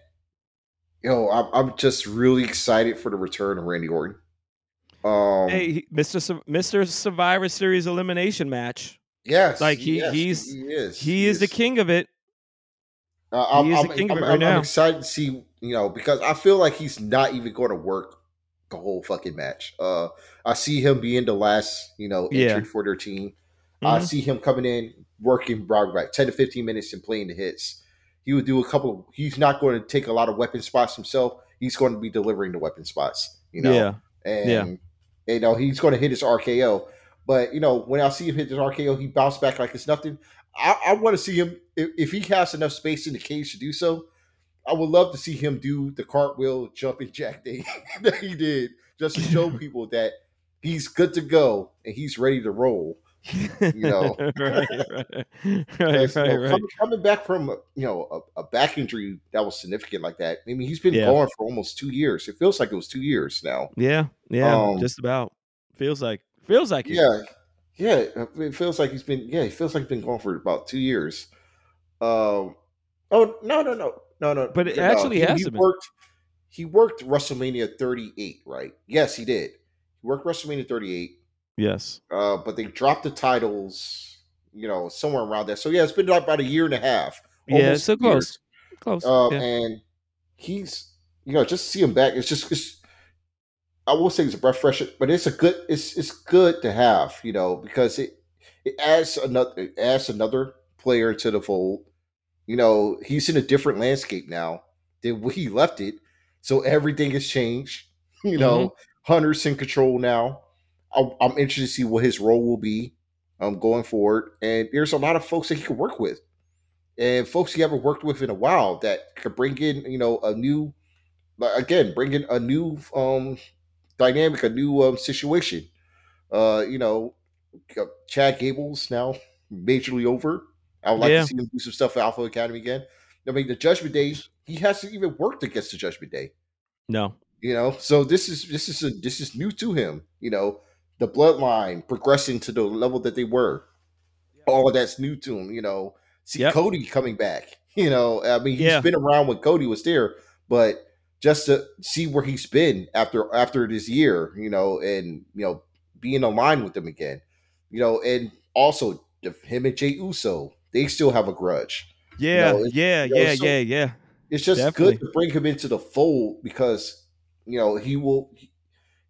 you know, I'm, I'm just really excited for the return of Randy Orton. Um, hey, Mr. Sur- Mr. Survivor Series elimination match. yes, like, he- yes, he's- he is. He is the king of it. Uh, I'm, I'm, I'm- right I'm- excited to see, you know, because I feel like he's not even going to work the whole fucking match. Uh, I see him being the last, you know, Yeah. entry for their team. I Mhm. see him coming in, working probably like 10 to 15 minutes and playing the hits. He would do a couple of, he's not going to take a lot of weapon spots himself. He's going to be delivering the weapon spots, you know? Yeah. And, Yeah. you know, he's going to hit his RKO. But, you know, when I see him hit his RKO, he bounced back like it's nothing. I, I want to see him, if, if he has enough space in the cage to do so, I would love to see him do the cartwheel jumping jack thing that he did just to show people that he's good to go and he's ready to roll. You know. right, right, right, right, you know, right. Coming, coming back from you know a, a back injury that was significant like that. I mean, he's been Yeah. gone for almost two years. It feels like it was two years now. Yeah, yeah, Um, just about. Feels like feels like it. Yeah, yeah. It feels like he's been. Yeah, he feels like he's been gone for about two years. Um. Oh no no no no no. But it no, actually he, he hasn't been. worked. He worked WrestleMania 38, right? Yes, he did. He worked WrestleMania 38. Yes. Uh, but they dropped the titles, you know, somewhere around there. So yeah, it's been about a year and a half. Yeah, so years. close. Close. Uh, yeah. And he's, you know, just to see him back. It's just, it's, I will say it's a breath fresher, but it's a good, it's it's good to have, you know, because it it adds another it adds another player to the fold. You know, he's in a different landscape now than when he left it, so everything has changed. You know, Hunter's in control now. I, I'm interested to see what his role will be um, going forward, and there's a lot of folks that he could work with and folks he haven't worked with in a while that could bring in, you know, a new, like, again, bring in a new um, dynamic, a new um, situation. Uh, you know, uh, Chad Gable's now majorly over. I would like Yeah. to see him do some stuff at Alpha Academy again. I mean, the Judgment Day, he hasn't even worked against the Judgment Day. no. You know, so this is this is a, this is new to him. You know, the bloodline progressing to the level that they were. All of that's new to him. You know, see Yep. Cody coming back. You know, I mean, he's Yeah. been around when Cody was there, but just to see where he's been after after this year, you know, and you know, being aligned with them again, you know, and also him and Jey Uso, they still have a grudge. Yeah, it's- yeah, you know, yeah, so- yeah, yeah. It's just Definitely. good to bring him into the fold because you know he will he,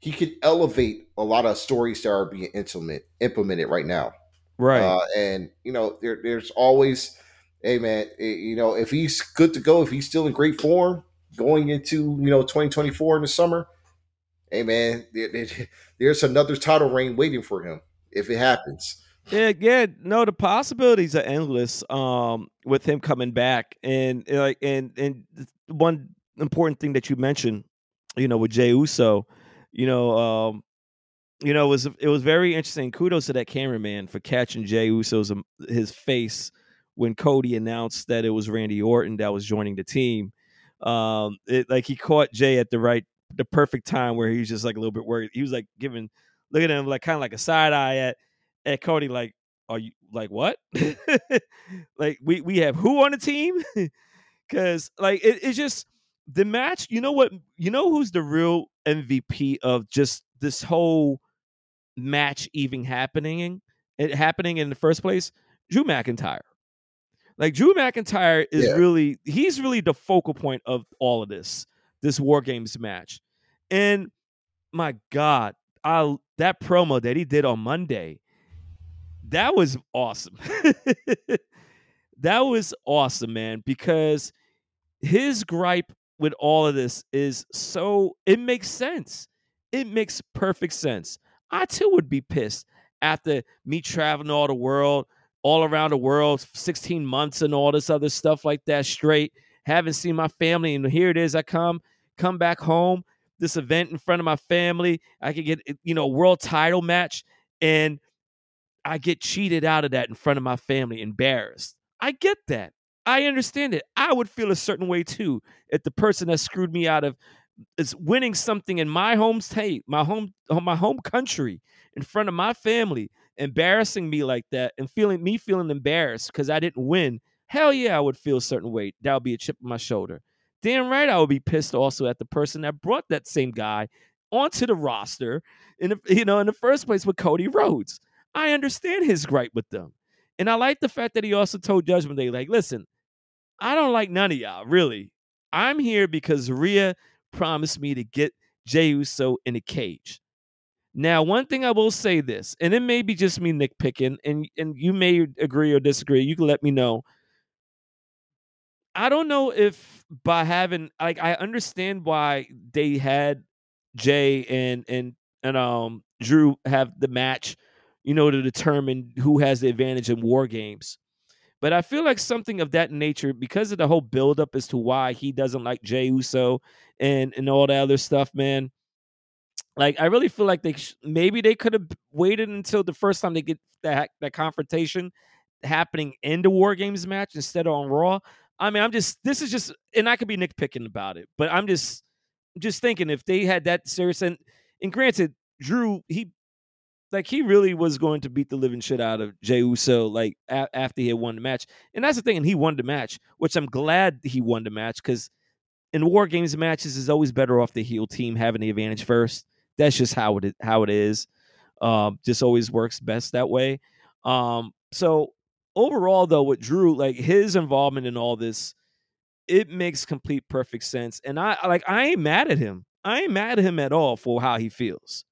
he can elevate a lot of stories that are being implement, implemented right now. Right. Uh, and you know there, there's always, hey man, eh, you know if he's good to go, if he's still in great form going into you know 2024 in the summer, hey man, there- there- there's another title reign waiting for him. if it happens. Yeah, yeah, no, the possibilities are endless. Um, with him coming back, and like, and and one important thing that you mentioned, you know, with Jey Uso, you know, um, you know, it was it was very interesting. Kudos to that cameraman for catching Jey Uso's um, his face when Cody announced that it was Randy Orton that was joining the team. Um, it, like he caught Jey at the right, the perfect time where he was just like a little bit worried. He was like giving, look at him like kind of like a side eye at at Cody, like, are you like what? like we we have who on the team? Because like it, it's just the match. You know what? You know who's the real MVP of just this whole match even happening? It happening in the first place. Drew McIntyre. Like Drew McIntyre is Yeah. really he's really the focal point of all of this this War Games match. And my God, I that promo that he did on Monday, that was awesome. that was awesome, man, because his gripe with all of this is so it makes sense. It makes perfect sense. I too would be pissed after me traveling all the world, all around the world, 16 months and all this other stuff like that straight. Haven't seen my family, and here it is. I come, come back home, this event in front of my family. I could get, eh, you know, world title match, and I get cheated out of that in front of my family, embarrassed. I get that. I understand it. I would feel a certain way too if the person that screwed me out of is winning something in my home state, my home, my home country, in front of my family, embarrassing me like that, and feeling me feeling embarrassed because I didn't win. Hell yeah, I would feel a certain way. That would be a chip on my shoulder. Damn right, I would be pissed also at the person that brought that same guy onto the roster in the, you know in the first place with Cody Rhodes. I understand his gripe with them. And I like the fact that he also told Judgment Day, like, listen, I don't like none of y'all, really. I'm here because Rhea promised me to get Jey Uso in a cage. Now, one thing I will say this, and it may be just me nitpicking, and, and you may agree or disagree. You can let me know. I don't know if by having like I understand why they had Jey and and and um Drew have the match, you know, to determine who has the advantage in war games. But I feel like something of that nature, because of the whole buildup as to why he doesn't like Jey Uso and and all that other stuff, man. Like I really feel like they sh- maybe they could have waited until the first time they get that that confrontation happening in the War Games match instead of on Raw. I mean, I'm just this is just, and I could be nitpicking about it, but I'm just just thinking if they had that serious and and granted, Drew he like he really was going to beat the living shit out of Jey Uso like a- after he had won the match, and that's the thing, and he won the match, which I'm glad he won the match because in War Games matches is always better off the heel team having the advantage first. That's just how it how it is. Um, just always works best that way. Um, so overall, though, with Drew, like his involvement in all this, it makes complete perfect sense. And I like I ain't mad at him. I ain't mad at him at all for how he feels.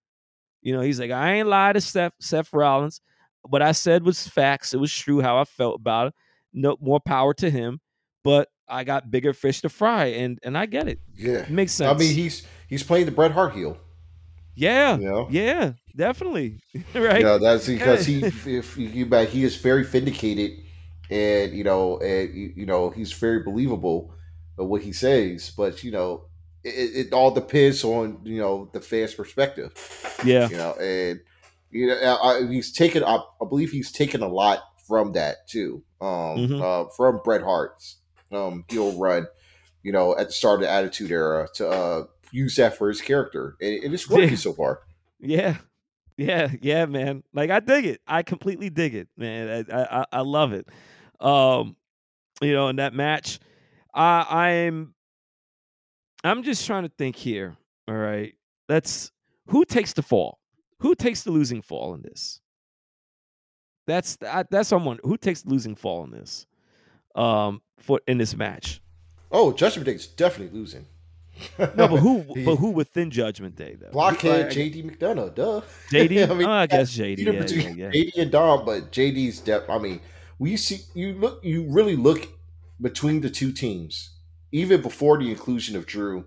You know, he's like, I ain't lied to Seth, Seth Rollins. What I said was facts. It was true how I felt about it. No more power to him. But I got bigger fish to fry, and and I get it. Yeah, It makes sense. I mean, he's he's playing the Bret Hart heel. Yeah, You know, yeah, definitely. right. you know that's because he if you back he is very vindicated, and you know, and you know he's very believable of what he says. But you know, it, it all depends on you know the fans' perspective. yeah. You know, and you know I, he's taken. I, I believe he's taken a lot from that too. Um, Mhm. uh, from Bret Hart's um heel run. You know, at the start of the Attitude Era to uh use that for his character, and, and it's working Yeah. so far. Yeah. Yeah, yeah, man. Like I dig it. I completely dig it, man. I I, I- love it. Um, you know, in that match, I I'm I'm just trying to think here. All right. That's who takes the fall? Who takes the losing fall in this? That's I, that's someone who takes the losing fall in this. Um, for in this match. Oh, Judgment Day's definitely losing. No, but who? He- but who within Judgment Day though? Blockhead Like, JD McDonough, duh. JD. I mean, oh, I guess JD. Yeah, between yeah, yeah. JD and Dom, but JD's depth. I mean, we see you look, you really look between the two teams, even before the inclusion of Drew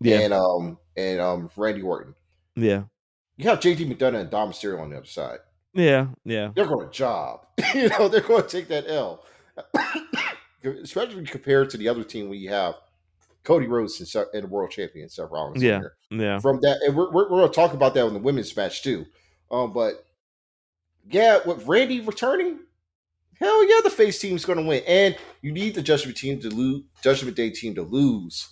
Yeah, and um and um Randy Orton. yeah. You have JD McDonough and Dom Mysterio on the other side. Yeah, yeah. They're going to job. you know, they're going to take that L. Especially compared to the other team we have Cody Rhodes and, and the world champion Seth Rollins. Yeah, yeah. From that, and we're, we're, we're going to talk about that in the women's match too. Um, but yeah, with Randy returning, hell yeah, the face team's going to win, and you need the Judgment team to lose, Judgment Day team to lose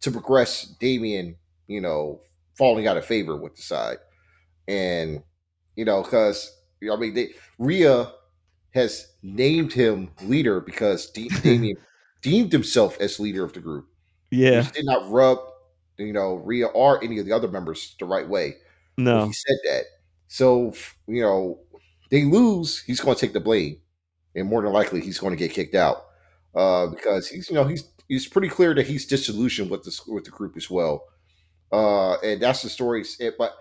to progress Damian. You know, falling out of favor with the side, and you know, because I mean, they, Rhea has named him leader because D- Damian deemed himself as leader of the group. Yeah, did not rub you know Rhea or any of the other members the right way. No, he said that. So you know, they lose, he's going to take the blame, and more than likely, he's going to get kicked out uh, because he's you know he's he's pretty clear that he's disillusioned with the with the group as well, uh, and that's the story. But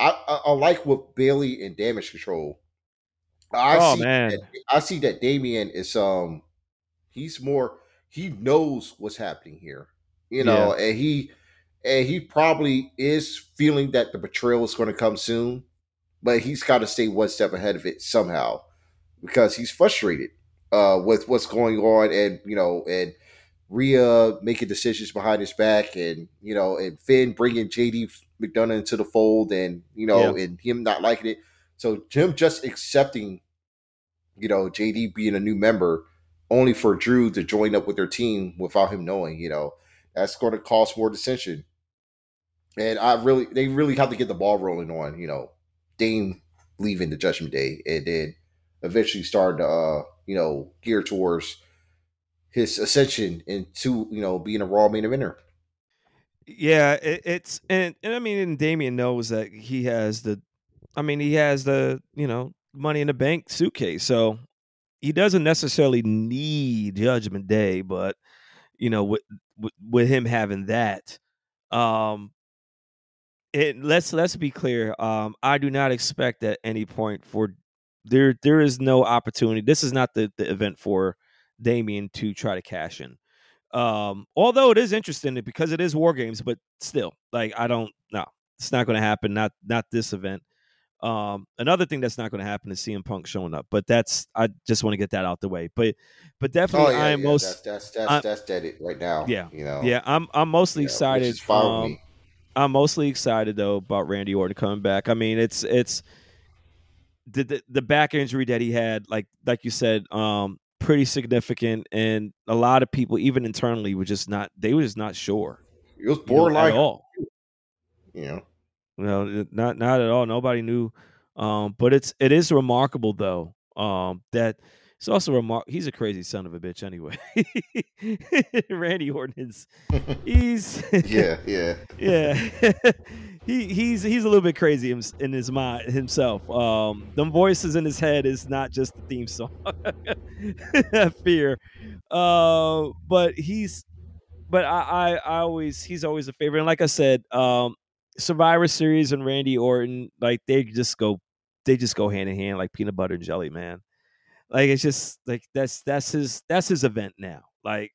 I, I, I like with Bayley and Damage Control. I oh see man, that, I see that Damian is um he's more he knows what's happening here, you know, yeah. and he and he probably is feeling that the betrayal is going to come soon, but he's got to stay one step ahead of it somehow because he's frustrated uh, with what's going on, and you know, and Rhea making decisions behind his back, and you know, and Finn bringing JD McDonough into the fold, and you know, yeah. and him not liking it. So Jim just accepting, you know, JD being a new member, only for Drew to join up with their team without him knowing, you know, that's going to cause more dissension. And I really, they really have to get the ball rolling on, you know, Dame leaving the Judgment Day, and then eventually start to, uh, you know, gear towards his ascension into, you know, being a Raw main eventer. Yeah, it, it's and, and I mean, and Damian knows that he has the, I mean, he has the you know money in the bank suitcase, so he doesn't necessarily need Judgment Day, but you know, with with, with him having that, um, it, let's let's be clear. Um, I do not expect at any point for there there is no opportunity. This is not the, the event for Damian to try to cash in. Um, although it is interesting because it is war games, but still, like I don't no, it's not going to happen. Not not this event. Um, another thing that's not going to happen is CM Punk showing up, but that's I just want to get that out the way. But but definitely, oh, yeah, I am yeah, most that's that's that's, that's dead right now. Yeah, you know, yeah, I'm I'm mostly yeah, excited. Um, I'm mostly excited though about Randy Orton coming back. I mean, it's it's the, the the back injury that he had, like like you said, um, pretty significant, and a lot of people, even internally, were just not they were just not sure. It was borderline you know, at all. You know, no, not not at all. Nobody knew. Um, but it's it is remarkable though. Um, that it's also remark. He's a crazy son of a bitch anyway. Randy Orton is. He's yeah, yeah, yeah. he he's he's a little bit crazy in his mind himself. Um, them voices in his head is not just the theme song. Fear. Uh, but he's. But I, I I always he's always a favorite. And like I said, um, Survivor Series and Randy Orton, like they just go, they just go hand in hand like peanut butter and jelly, man. Like it's just like that's that's his that's his event now. Like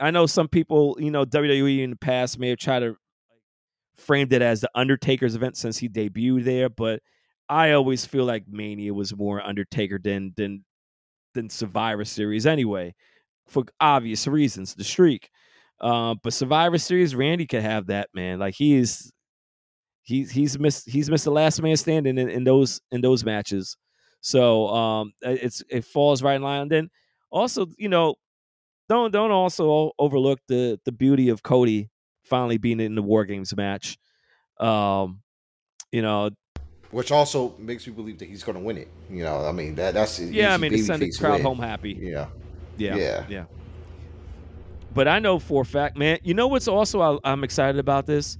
I know some people, you know, WWE in the past may have tried to framed it as the Undertaker's event since he debuted there, but I always feel like Mania was more Undertaker than than than Survivor Series anyway, for obvious reasons. The streak, uh, but Survivor Series, Randy could have that man. Like he is he's he's missed he's missed the last man standing in, in those in those matches. So um, it's it falls right in line. And then also, you know, don't don't also overlook the the beauty of Cody finally being in the War Games match. Um, you know, which also makes me believe that he's going to win it. You know, I mean that that's yeah. I mean, to send the crowd win. home happy. Yeah. yeah, yeah, yeah. But I know for a fact, man. You know what's also I, I'm excited about this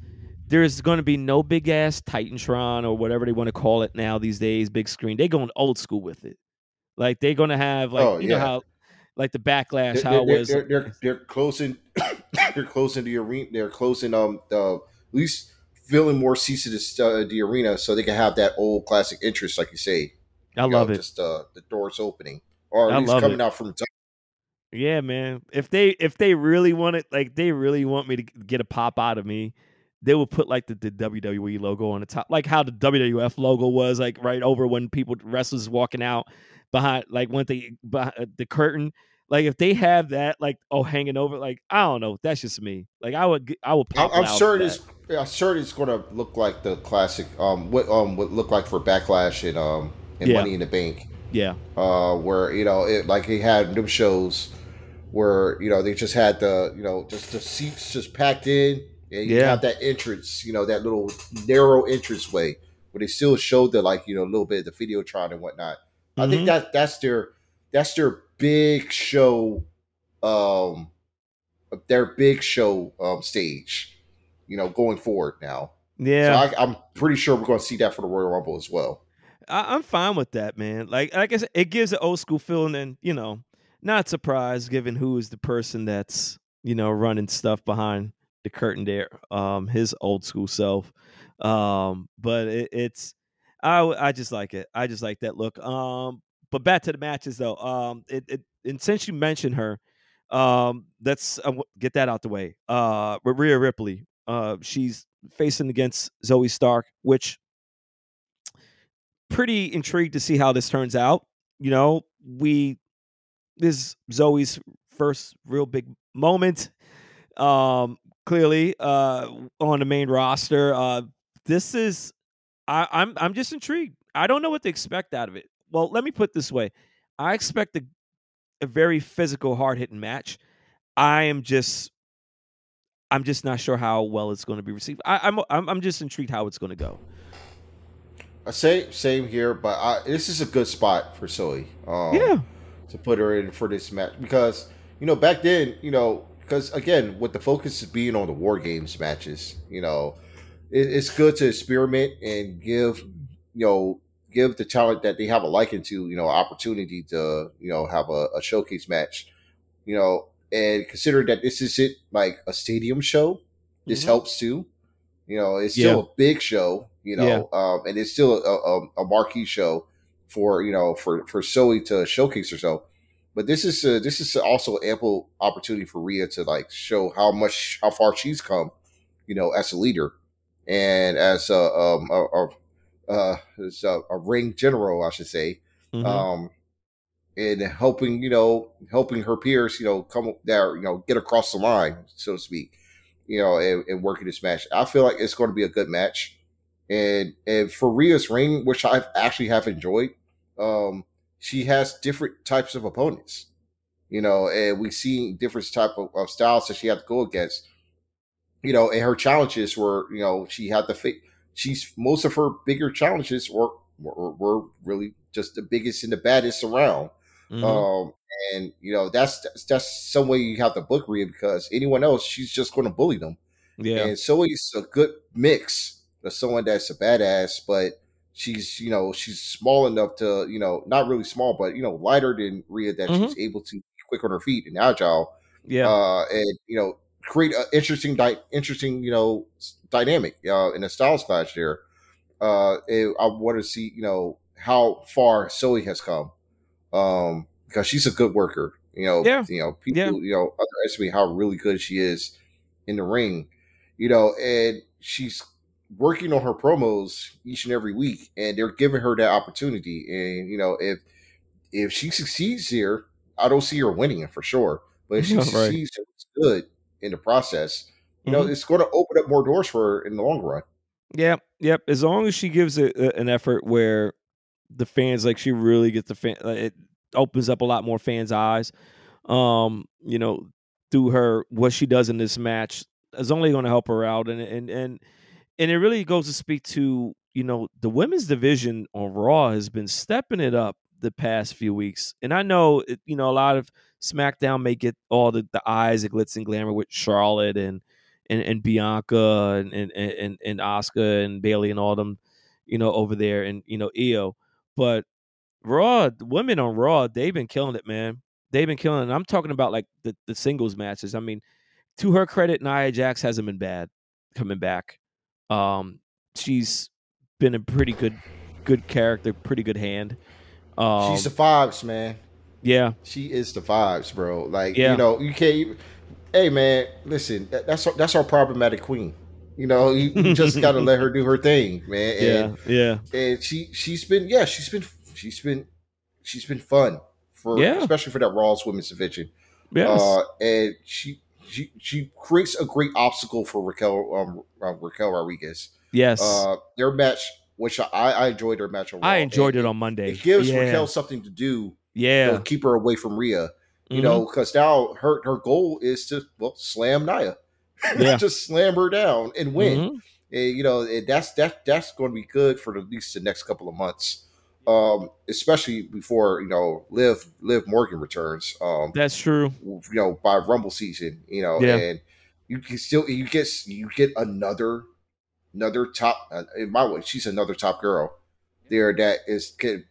there's going to be no big ass Titantron or whatever they want to call it now these days, big screen. They're going old school with it. Like they're going to have like oh, you yeah. know how like the backlash they're, how they're, it was. They're, they're, they're closing they're closing the arena. They're closing um the at least filling more seats to the, uh, the arena so they can have that old classic interest, like you say. I you love know, it. Just uh, the doors opening or at I least coming it. out from. Yeah, man. If they if they really want it, like they really want me to get a pop out of me, they would put like the, the WWE logo on the top, like how the WWF logo was, like right over when people wrestlers walking out behind, like when they behind uh, the curtain. Like if they have that, like oh, hanging over, like I don't know, that's just me. Like I would, I would. I'm, I'm sure it is. Yeah, I'm sure it's going to look like the classic. Um, what um would look like for Backlash and um and Yeah. Money in the Bank. Yeah, uh, where you know it like he had them shows where you know they just had the you know just the seats just packed in and you Yeah. have that entrance you know that little narrow entrance way where they still showed the like you know a little bit of the Videotron and whatnot. I Mhm. think that that's their that's their big show, um, their big show um stage, you know, going forward now. yeah. So I, I'm pretty sure we're going to see that for the Royal Rumble as well. I, I'm fine with that, man. Like, like I said, it gives an old school feeling, and you know, not surprised given who is the person that's you know running stuff behind the curtain there, um, his old school self. Um, but it, it's, I just like it. I just like that look. Um, but back to the matches though. Um, it, it and since you mentioned her, um, let's uh, get that out the way. Uh, Rhea Ripley. Uh, she's facing against Zoey Stark, which pretty intrigued to see how this turns out. You know, we this is Zoey's first real big moment. Um, clearly, uh, on the main roster. Uh, this is I, I'm I'm just intrigued. I don't know what to expect out of it. Well, let me put it this way: I expect a, a very physical, hard hitting match. I am just I'm just not sure how well it's going to be received. I, I'm I'm I'm just intrigued how it's going to go. Uh, Same, same here, but I, this is a good spot for Zoey. Um, yeah, to put her in for this match because you know back then you know because again with the focus being on the war games matches you know it, it's good to experiment and give you know give the talent that they have a liking to you know opportunity to you know have a, a showcase match you know and consider that this isn't like a stadium show this Mhm. helps too you know it's still Yeah. a big show you know um, and it's still a, a, a marquee show for you know for for Zoey to showcase herself. But this is uh this is also ample opportunity for Rhea to like show how much how far she's come, you know, as a leader and as a um a, a, uh, as a, a ring general, I should say, Mhm. um, and helping you know helping her peers, you know, come there, you know, get across the line, so to speak, you know, and, and working this match. I feel like it's going to be a good match, and and for Rhea's ring, which I actually have enjoyed, um, she has different types of opponents, you know, and we see different type of, of styles that she had to go against, you know, and her challenges were, you know, she had to fit. She's most of her bigger challenges were were, were really just the biggest and the baddest around. Mhm. Um, and you know that's that's, that's some way you have to book Rhea because anyone else, she's just going to bully them. yeah, And so it's a good mix of someone that's a badass, but she's you know she's small enough to you know not really small, but you know lighter than Rhea that she's able to be quick on her feet and agile, yeah, uh, and you know create an interesting di- interesting you know dynamic uh, in a styles clash there. Uh, I want to see you know how far Zoey has come, um, because she's a good worker. You know, Yeah. you know people Yeah. you know underestimate how really good she is in the ring. You know, and she's working on her promos each and every week, and they're giving her that opportunity. And you know, if if she succeeds here, I don't see her winning it for sure. But if she Right. succeeds and it's good in the process, you know, Mhm. it's going to open up more doors for her in the long run. Yep, yep. As long as she gives it an effort where the fans like she really gets the fan, like, it opens up a lot more fans' eyes. Um, you know, through her what she does in this match is only going to help her out, and and and and it really goes to speak to you know the women's division on Raw has been stepping it up the past few weeks, and I know it, you know a lot of SmackDown may get all the the eyes and glitz and glamour with Charlotte and and, and Bianca and and and and Asuka and Bayley and all them, you know, over there and you know Io, but Raw women on Raw they've been killing it, man. They've been killing it. And I'm talking about like the the singles matches. I mean, to her credit, Nia Jax hasn't been bad coming back. Um, she's been a pretty good good character, pretty good hand. Um, She's the vibes, man. yeah, She is the vibes, bro. Like Yeah. you know, you can't. Even, hey, man, listen. That, that's our, that's our problematic queen. You know, you, you just got to let her do her thing, man. And, yeah, yeah. And she she's been yeah she's been she's been she's been fun for Yeah. especially for that Raw's women's division. Yes. Uh, and she she she creates a great obstacle for Raquel um, uh, Raquel Rodriguez. yes. Uh, their match, which I, I enjoyed their match Raw. I enjoyed it on Monday. It gives yeah. Raquel something to do. yeah. Know, keep her away from Rhea. You Mhm. know, because now her her goal is to well slam Nia, Yeah. just slam her down and win. Mhm. And, you know, and that's that that's going to be good for at least the next couple of months, um, especially before you know Liv Liv Morgan returns. Um, That's true. you know by Rumble season, you know, Yeah. and you can still you get you get another another top uh, in my way. She's another top girl there that is can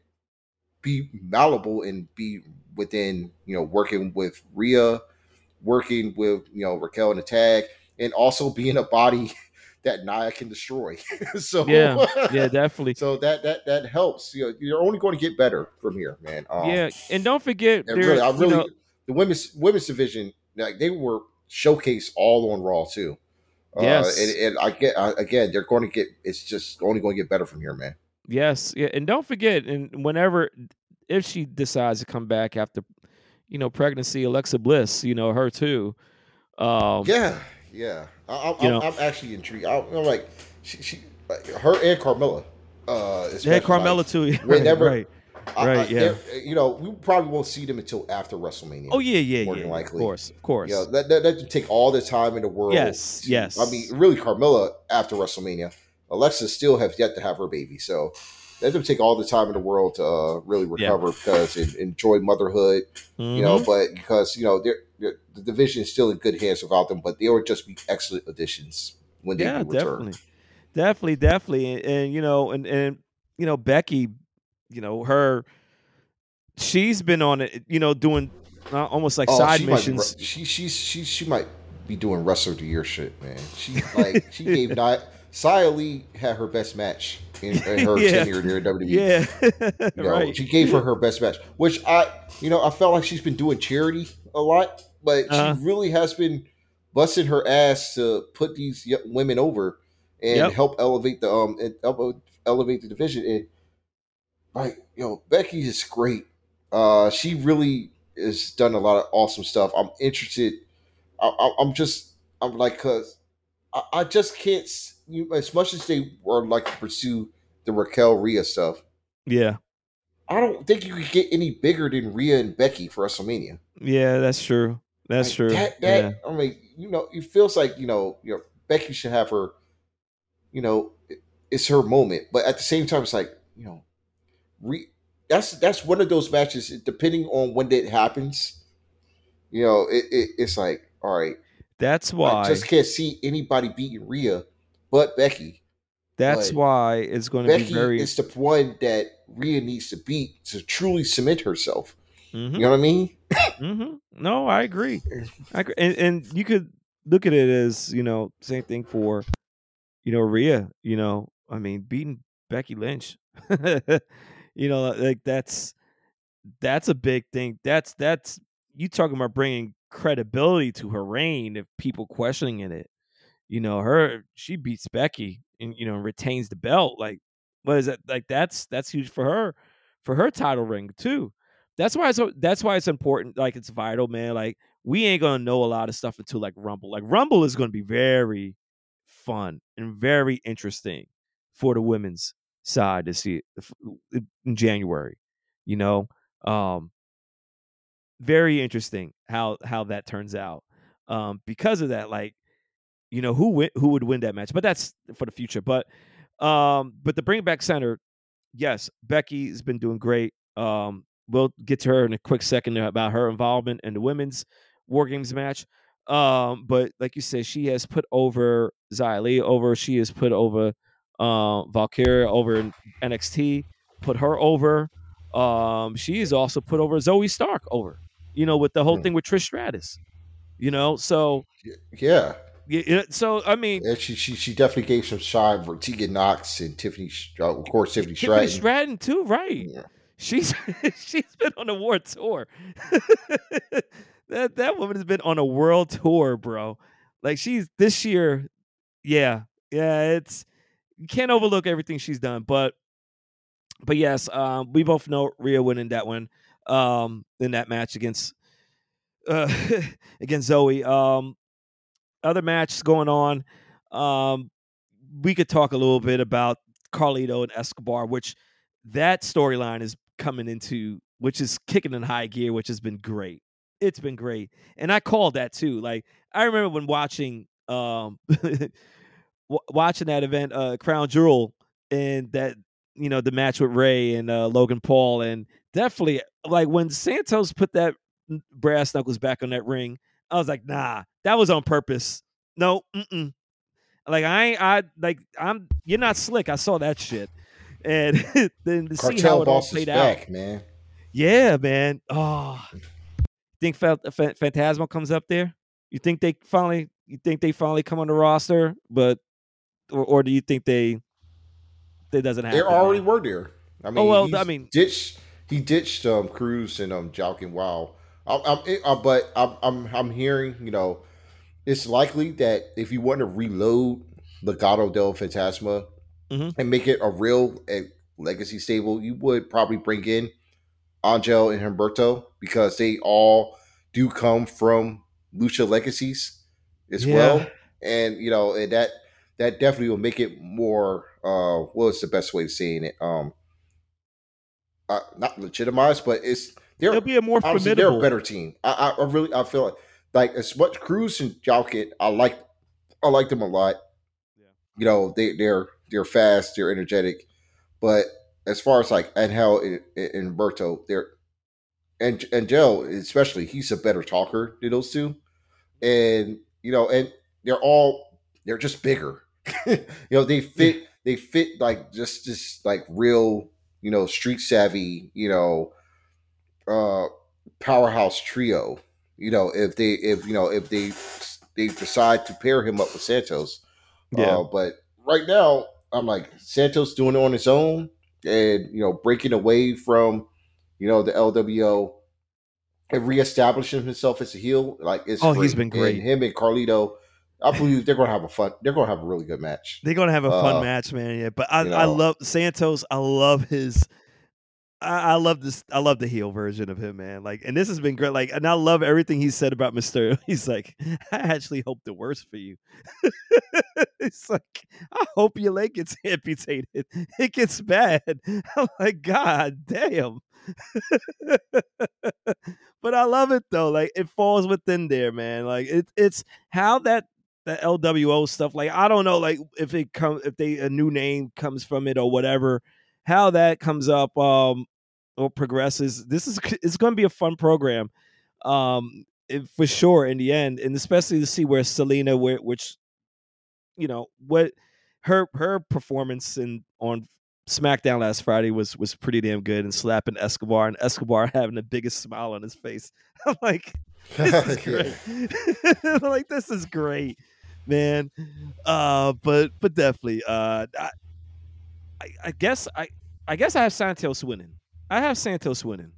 be malleable and be within you know working with Rhea, working with you know Raquel in the tag, and also being a body that Nia can destroy. so Yeah. Yeah, definitely. so that that that helps. You know, you're only going to get better from here, man. Um, yeah, and don't forget, and really, I you really know- the women's women's division like they were showcased all on Raw too. Yes. uh, and, and I get I, again, they're going to get. It's just only going to get better from here, man. yes, yeah, and don't forget, and whenever if she decides to come back after, you know, pregnancy, Alexa Bliss, you know, her too. Um, Yeah, yeah. I, I, You I'm, know. I'm actually intrigued. I, I'm like she, she, like, her and Carmella. Uh, yeah, Carmella like, too. whenever- right. I- right, I- yeah. You know, we probably won't see them until after WrestleMania. Oh yeah, yeah, more yeah. than likely. Of course, of course. You know, that, that, that take all the time in the world. Yes, to- yes. I mean, really, Carmella after WrestleMania, Alexa still have yet to have her baby, so that would take all the time in the world to uh, really Yeah. recover because and enjoy motherhood. You know, but because you know they're, they're- the division is still in good hands without them, but they would just be excellent additions when they yeah, return. definitely, definitely, definitely, and, and you know, and and you know, Becky, you know, her, she's been on it, you know, doing uh, almost like Oh, side she missions. re- she she's she she might be doing wrestler of the year shit, man. She like she gave not Xia Li had her best match in, in her Yeah. tenure at WWE. yeah, You know, right. she gave her her best match, which I, you know, I felt like she's been doing charity a lot, but Uh-huh. she really has been busting her ass to put these women over and Yep. help elevate the um and ele- elevate the division. And like, you know, Becky is great. Uh, she really has done a lot of awesome stuff. I'm interested. I, I, I'm just, I'm like, cause I, I just can't. You, as much as they were like to pursue the Raquel Rhea stuff. yeah, I don't think you could get any bigger than Rhea and Becky for WrestleMania. yeah, that's true. That's Like, true. That, that yeah. I mean, you know, it feels like you know, you know, Becky should have her. You know, it's her moment, but at the same time, it's like you know, re, that's that's one of those matches. Depending on when it happens, you know, it, it it's like all right. That's why. I just can't see anybody beating Rhea, but Becky. that's but why it's going to be Becky very. is the one that Rhea needs to beat to truly cement herself. Mhm. You know what I mean? hmm No, I agree. I agree. And, and you could look at it as you know same thing for you know Rhea. You know, I mean beating Becky Lynch. you know, like that's that's a big thing. That's that's you talking about bringing credibility to her reign if people questioning it. You know, her she beats Becky and you know retains the belt. Like, what is that? Like that's that's huge for her for her title ring too. That's why it's that's why it's important. Like it's vital, man. Like we ain't gonna know a lot of stuff until like Rumble. Like Rumble is gonna be very fun and very interesting for the women's side to see in January. You know, um, very interesting how how that turns out. Um, because of that, like you know who win, who would win that match, but that's for the future. But um, but the bring back center, yes, Becky's been doing great. Um, we'll get to her in a quick second about her involvement in the women's War Games match. Um, but like you said, she has put over Xia over. She has put over uh, Valkyria over in NXT. Put her over. Um, she has also put over Zoey Stark over. You know, with the whole Hmm. thing with Trish Stratus. You know, so Yeah. Y- y- so I mean, And she, she she definitely gave some shine for Tegan Knox and Tiffany, uh, of course, Tiffany Tiffany Stratton. Stratton too, right? Yeah. She's she's been on a war tour. that that woman has been on a world tour, bro. Like she's this year, yeah. yeah, it's you can't overlook everything she's done, but but yes, um, we both know Rhea winning that one um, in that match against uh, against Zoey. Um, other matches going on. Um, we could talk a little bit about Carlito and Escobar, which that storyline is coming into, which is kicking in high gear, which has been great. It's been great, and I called that too. Like I remember when watching um watching that event, uh, Crown Jewel, and that you know the match with Rey and uh, Logan Paul, and definitely like when Santos put that brass knuckles back on that ring, I was like, nah, that was on purpose. No, mm-mm. like I ain't, I like I'm. You're not slick. I saw that shit, and then to Cartel see how it all played out. man. Yeah, man. Oh, think Fantasma comes up there? You think they finally? You think they finally come on the roster? But or, or do you think they? It doesn't happen. They already were there. I mean, Oh, well, I mean- ditched. He ditched um, Cruz and um, Joaquin. Wow. I'm, I'm, but I'm, I'm, I'm hearing. You know, it's likely that if you want to reload Legado del Fantasma Mhm. and make it a real uh, legacy stable, you would probably bring in Angel and Humberto because they all do come from Lucha legacies as Yeah. well, and you know, and that that definitely will make it more. Uh, what's the best way of saying it? Um, uh, not legitimized, but it's they're It'll be a more honestly they're a better team. I, I, I really I feel like like as much Cruz and Joaquin, I like I like them a lot. Yeah. You know, they they're they're fast, they're energetic, but as far as like Angel and, and Berto, they're and Angel especially, he's a better talker than those two, and you know, and they're all they're just bigger. you know, they fit they fit like just just like real you know street savvy you know uh powerhouse trio you know if they if you know if they they decide to pair him up with santos Yeah. uh, but right now i'm like santos doing it on his own and you know breaking away from you know the lwo and reestablishing himself as a heel like it's Oh, he's been great. and him and carlito i believe they're gonna have a fun they're gonna have a really good match They're gonna have a fun Uh, match, man. Yeah, but I, you I love Santos. I love his. I, I love this. I love the heel version of him, man. Like, and this has been great. Like, and I love everything he said about Mysterio. He's like, I actually hope the worst for you. it's like, I hope your leg gets amputated. It gets bad. I'm like, God damn. but I love it though. Like, it falls within there, man. Like, it, it's how that the LWO stuff. Like I don't know, like if it comes if they a new name comes from it or whatever, how that comes up um or progresses. This is it's going to be a fun program, um if- for sure in the end, and especially to see where Zelina, where which you know what her her performance in on SmackDown last Friday was was pretty damn good and slapping Escobar and Escobar having the biggest smile on his face. I'm like, this is great. like this is great, man. Uh, but but definitely, uh, I, I, I guess I I guess I have Santos winning. I have Santos winning.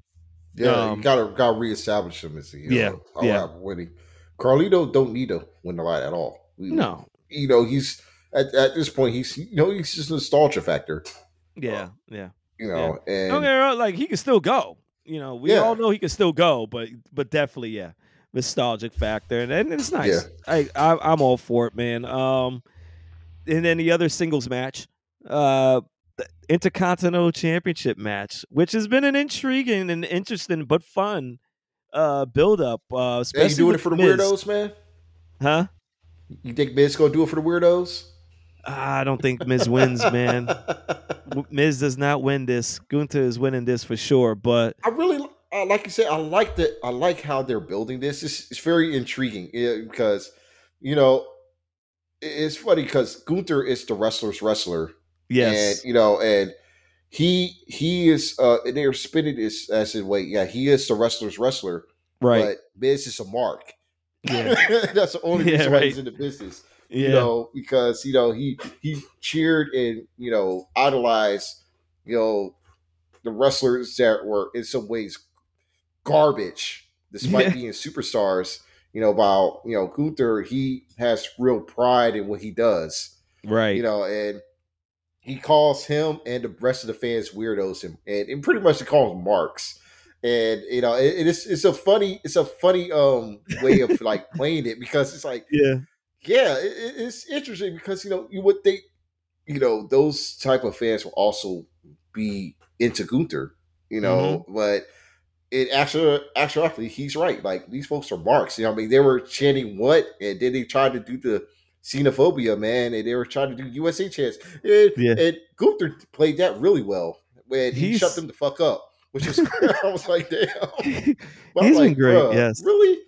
Yeah, Um, you gotta gotta reestablish him as a. Yeah, I'll yeah. have winning. Carlito don't need to win the light at all. We- No, you know he's at, at this point he's you know he's just a nostalgia factor. yeah, yeah. You know, Don't and get me wrong, like he can still go. You know, we Yeah. all know he can still go, but but definitely, yeah, nostalgic factor, and, and it's nice. Yeah. I, I I'm all for it, man. Um, and then the other singles match, uh, Intercontinental Championship match, which has been an intriguing and interesting but fun uh build up. Uh, hey, you doing it for the Miz. weirdos, man? huh? You think Miz gonna do it for the weirdos? I don't think Miz wins, man. Miz does not win this. Gunther is winning this for sure, but I really uh, like you said. I like that. I like how they're building this. It's, it's very intriguing because you know it's funny because Gunther is the wrestler's wrestler, yes, and you know, and he he is uh and they're spinning this as in wait, yeah, he is the wrestler's wrestler, right. but Miz is a mark. Yeah. That's the only Yeah, reason why right. he's in the business. Yeah. You know, because you know, he he cheered and, you know, idolized, you know, the wrestlers that were in some ways garbage, despite Yeah. being superstars. You know, about you know Gunther, he has real pride in what he does. Right. You know, and he calls him and the rest of the fans weirdos and, and, and pretty much he calls marks. And you know, it, it's it's a funny it's a funny um way of like playing it because it's like yeah, yeah, it, it's interesting because you know you would think you know those type of fans will also be into Gunther, you know, Mm-hmm. but it actually actually he's right. Like these folks are marks. You know, I mean they were chanting what, and then they tried to do the xenophobia, man, and they were trying to do USA chants. And, Yeah. and Gunther played that really well when he He's- shut them the fuck up. Which is, I was like, damn. But He's been great, yes. really?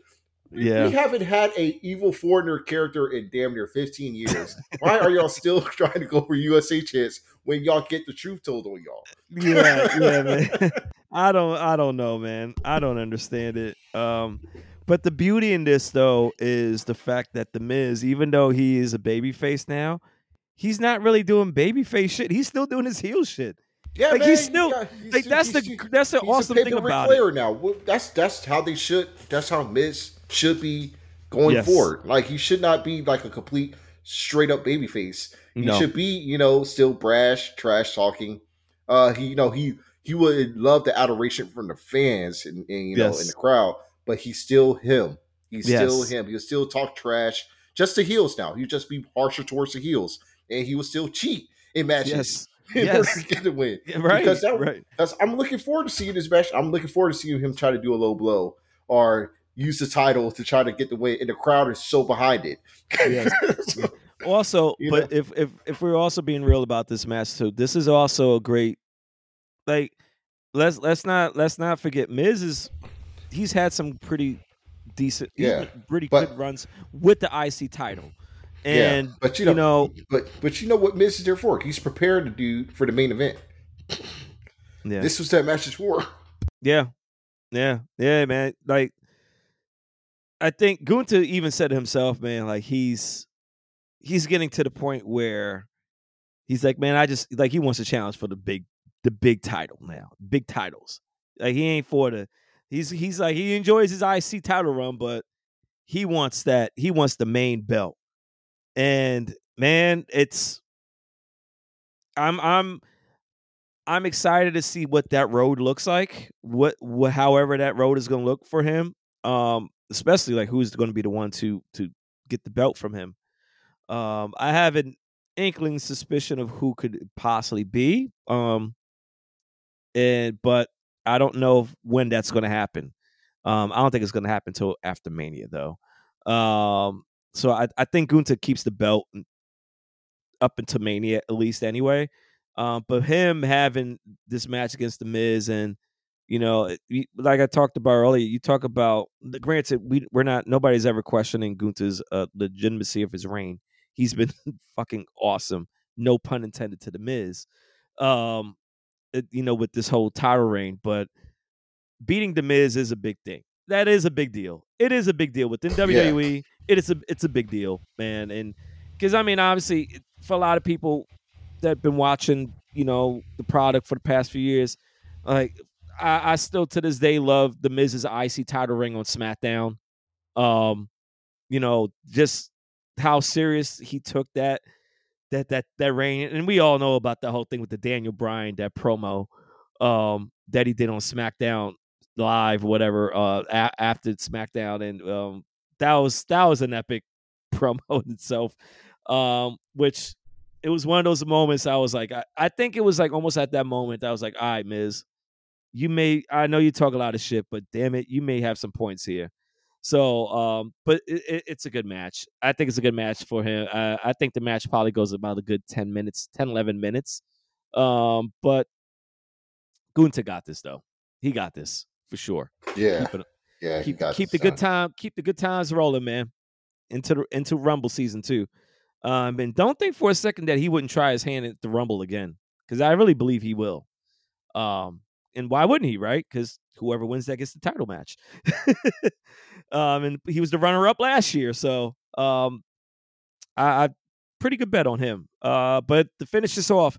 Yeah. We haven't had a evil foreigner character in damn near 15 years. Why are y'all still trying to go for USA chants when y'all get the truth told on y'all? yeah, yeah, man. I don't, I don't know, man. I don't understand it. Um, but the beauty in this though is the fact that the Miz, even though he is a baby face now, he's not really doing baby face shit. He's still doing his heel shit. Yeah, Like, man, he's still- got- he's Like that's the that's the awesome thing Ric about it. Flair now. That's that's how they should. That's how Miz should be going Yes. forward. Like he should not be like a complete straight up baby face. He No. should be, you know, still brash, trash talking. Uh, he, you know, he he would love the adoration from the fans and, and you know in the crowd, but he's still him. He's still him. He'll still talk trash. Just to heels now. He'll just be harsher towards the heels, and he will still cheat in matches Yes, in order to get the win. Yeah, right, Because that- right. Because I'm looking forward to seeing this match. I'm looking forward to seeing him try to do a low blow or use the title to try to get the win, and the crowd is so behind it. Yes. So, Also, You but if if if we're also being real about this match too, this is also a great like let's let's not let's not forget Miz is he's had some pretty decent Yeah, pretty but- good runs with the IC title. Yeah, And but you you know, know, but but you know what Miz is there for? He's prepared to do for the main event. yeah. This was that match is for. Yeah. Yeah. Yeah, man. Like I think Gunther even said himself, man, like he's he's getting to the point where he's like, man, I just like he wants a challenge for the big the big title now. Big titles. Like he ain't for the he's he's like he enjoys his IC title run, but he wants that he wants the main belt. And man, it's I'm I'm I'm excited to see what that road looks like. What, what however that road is going to look for him. Um, especially like who's going to be the one to to get the belt from him. Um, I have an inkling suspicion of who could possibly be. Um, and but I don't know when that's going to happen. Um, I don't think it's going to happen until after Mania though. Um, so I I think Gunta keeps the belt up until Mania at least anyway. Um, but him having this match against the Miz and you know, like I talked about earlier, you talk about the granted we we're not nobody's ever questioning Gunther's uh, legitimacy of his reign. He's been fucking awesome. No pun intended to the Miz. Um, you know, with this whole title reign, but beating the Miz is a big thing. That is a big deal. It is a big deal within WWE. It is a it's a big deal, man. And because I mean, obviously, for a lot of people that've been watching, you know, the product for the past few years, like I, I still to this day love the Miz's IC title ring on SmackDown. Um, you know, just how serious he took that that that that reign, and we all know about the whole thing with the Daniel Bryan that promo um that he did on SmackDown live, whatever, uh, a- after SmackDown, and um, that was that was an epic promo in itself. Um, which it was one of those moments I was like, I, I think it was like almost at that moment I was like, all right, Miz, you may I know you talk a lot of shit, but damn it, you may have some points here. So, um, but it, it, it's a good match. I think it's a good match for him. Uh, I think the match probably goes about a good 10 minutes, 10, 11 minutes. Um, but Gunta got this though. He got this for sure. Yeah, Keep it, yeah. he keep, keep the this good time, keep the good times rolling, man. Into the into Rumble season two. Um, and don't think for a second that he wouldn't try his hand at the Rumble again, because I really believe he will. Um, and why wouldn't he, right? Because whoever wins that gets the title match. um, and he was the runner up last year, so um, I, I pretty good bet on him. Uh, but to finish this off,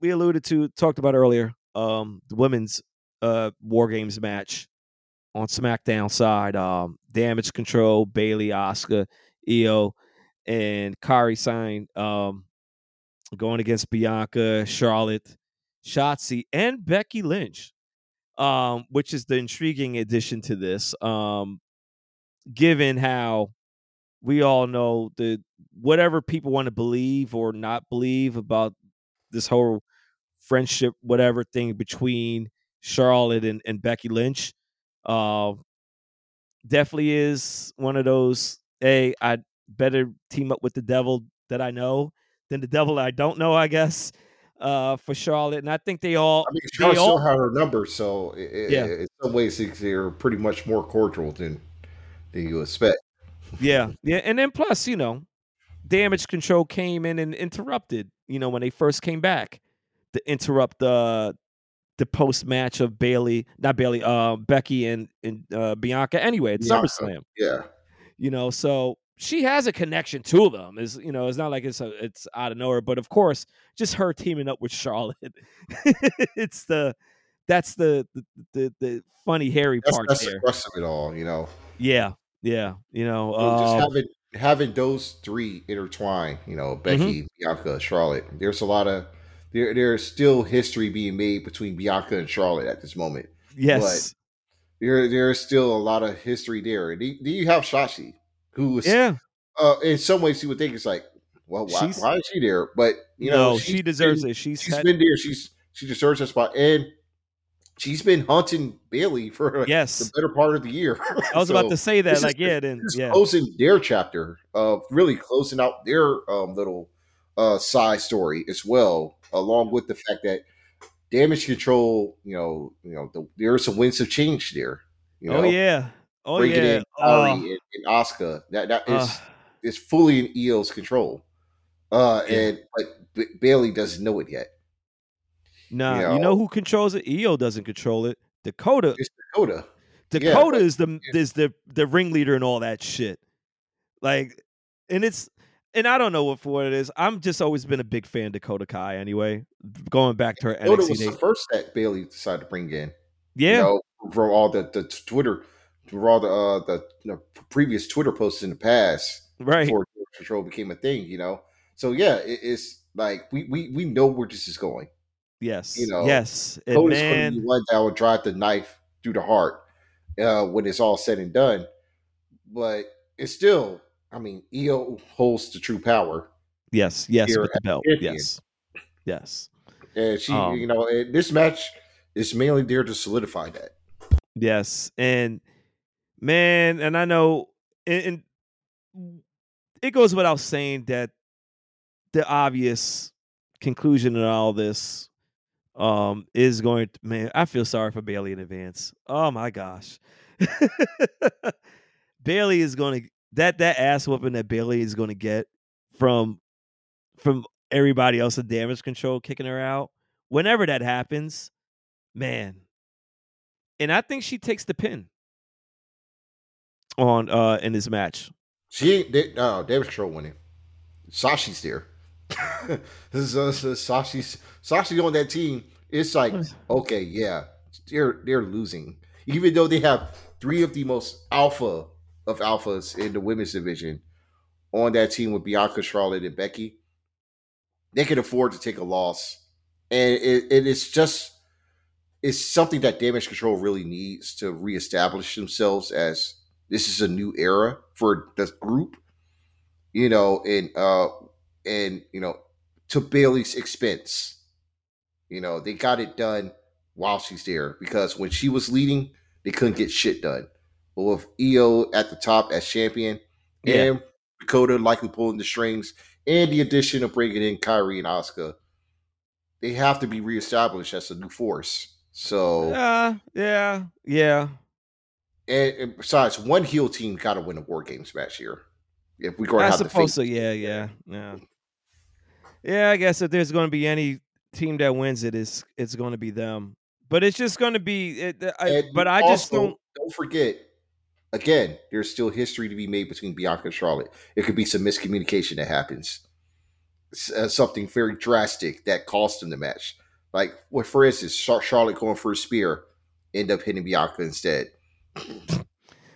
we alluded to talked about earlier, um, the women's uh War Games match on SmackDown side. Um, Damage Control, Bayley, Asuka, Iyo, and Kairi Sane um, going against Bianca, Charlotte, Shotzi, and Becky Lynch, um, which is the intriguing addition to this. Um, given how we all know the whatever people want to believe or not believe about this whole friendship, whatever thing between Charlotte and, and Becky Lynch, uh, definitely is one of those. Hey, I better team up with the devil that I know than the devil I don't know. I guess uh, for Charlotte, and I think they all. I mean, Charlotte all, still have her number, so it, Yeah. in some ways they're pretty much more cordial than than you expect. yeah, yeah, and then plus, you know, damage control came in and interrupted. You know, when they first came back, to interrupt the the post match of Bayley, not Bayley, uh, Becky and and uh, Bianca. Anyway, at Bianca. SummerSlam. Yeah, you know so she has a connection to them is you know it's not like it's a, it's out of nowhere but of course just her teaming up with charlotte it's the that's the the the, the funny hairy that's, part that's the there crux of it all. You know, yeah yeah you know So just uh, having having those three intertwined. You know, Becky, Mm-hmm. Bianca, Charlotte. There's a lot of there. There's still history being made between Bianca and Charlotte at this moment. yes There, there's still a lot of history there. Do, do you have Shotzi, who was yeah uh, in some ways you would think it's like, well, why, why is she there? But you know, no she's she deserves been, it she's, She's had, been there. She's she deserves that spot, and she's been hunting Bayley for yes. the better part of the year. i was about to say that this is like yeah then yeah closing their chapter of really closing out their um, little uh, side story as well, along with the fact that damage control, you know, you know, the, there are some winds of change there. You know, oh yeah oh bringing yeah in Kairi Oh, and, and Asuka, that that is uh, is fully in Iyo's control. Uh, Yeah. and but Bayley doesn't know it yet. nah you you know know. who controls it iyo doesn't control it dakota It's Dakota. Yeah, Dakota but- is the is the the ringleader and all that shit. Like, and it's and I don't know what for what it is. I'm just always been a big fan of Dakota Kai. Anyway, going back to her Dakota NXT was the first that Bayley decided to bring in. Yeah, you know, from all the, the Twitter, the uh, the you know, previous Twitter posts in the past right. before control became a thing. You know, so yeah, it, it's like we, we we know where this is going. yes, you know, yes, and Dakota's going to man, be one that will drive the knife through the heart uh, when it's all said and done. But it's still, I mean, Iyo holds the true power, yes, yes, with the belt. champion. Yes, yes, and she, Um, you know, this match is mainly there to solidify that. yes, and man, and I know, and, and it goes without saying that the obvious conclusion in all this um is going to man i feel sorry for bayley in advance. Oh my gosh. Bayley is going to that that ass whooping that bayley is going to get from from everybody else in damage control kicking her out whenever that happens man. And i think she takes the pin on uh in this match She ain't they, no damage control winning. Shotzi's there. this is this Shotzi's Shotzi on that team. It's like okay, yeah, they're they're losing, even though they have three of the most alpha of alphas in the women's division on that team with Bianca, Charlotte, and Becky. They can afford to take a loss, and it, it is just it's something that Damage Control really needs to reestablish themselves as this is a new era for the group, you know, and uh and you know, to Bayley's expense. You know, they got it done while she's there because when she was leading, they couldn't get shit done. But with Iyo at the top as champion Yeah. and Dakota likely pulling the strings and the addition of bringing in Kairi and Asuka, they have to be reestablished as a new force. So, yeah yeah yeah and, and besides, one heel team got to win a War Games match here. If going to I the suppose so. Yeah, yeah, yeah. Yeah, I guess if there's going to be any team that wins it, it's it's going to be them. But it's just going to be. It, I, but I just don't. Don't forget, again, there's still history to be made between Bianca and Charlotte. It could be some miscommunication that happens, uh, something very drastic that cost them the match. Like, what for instance, Char- Charlotte going for a spear, end up hitting Bianca instead,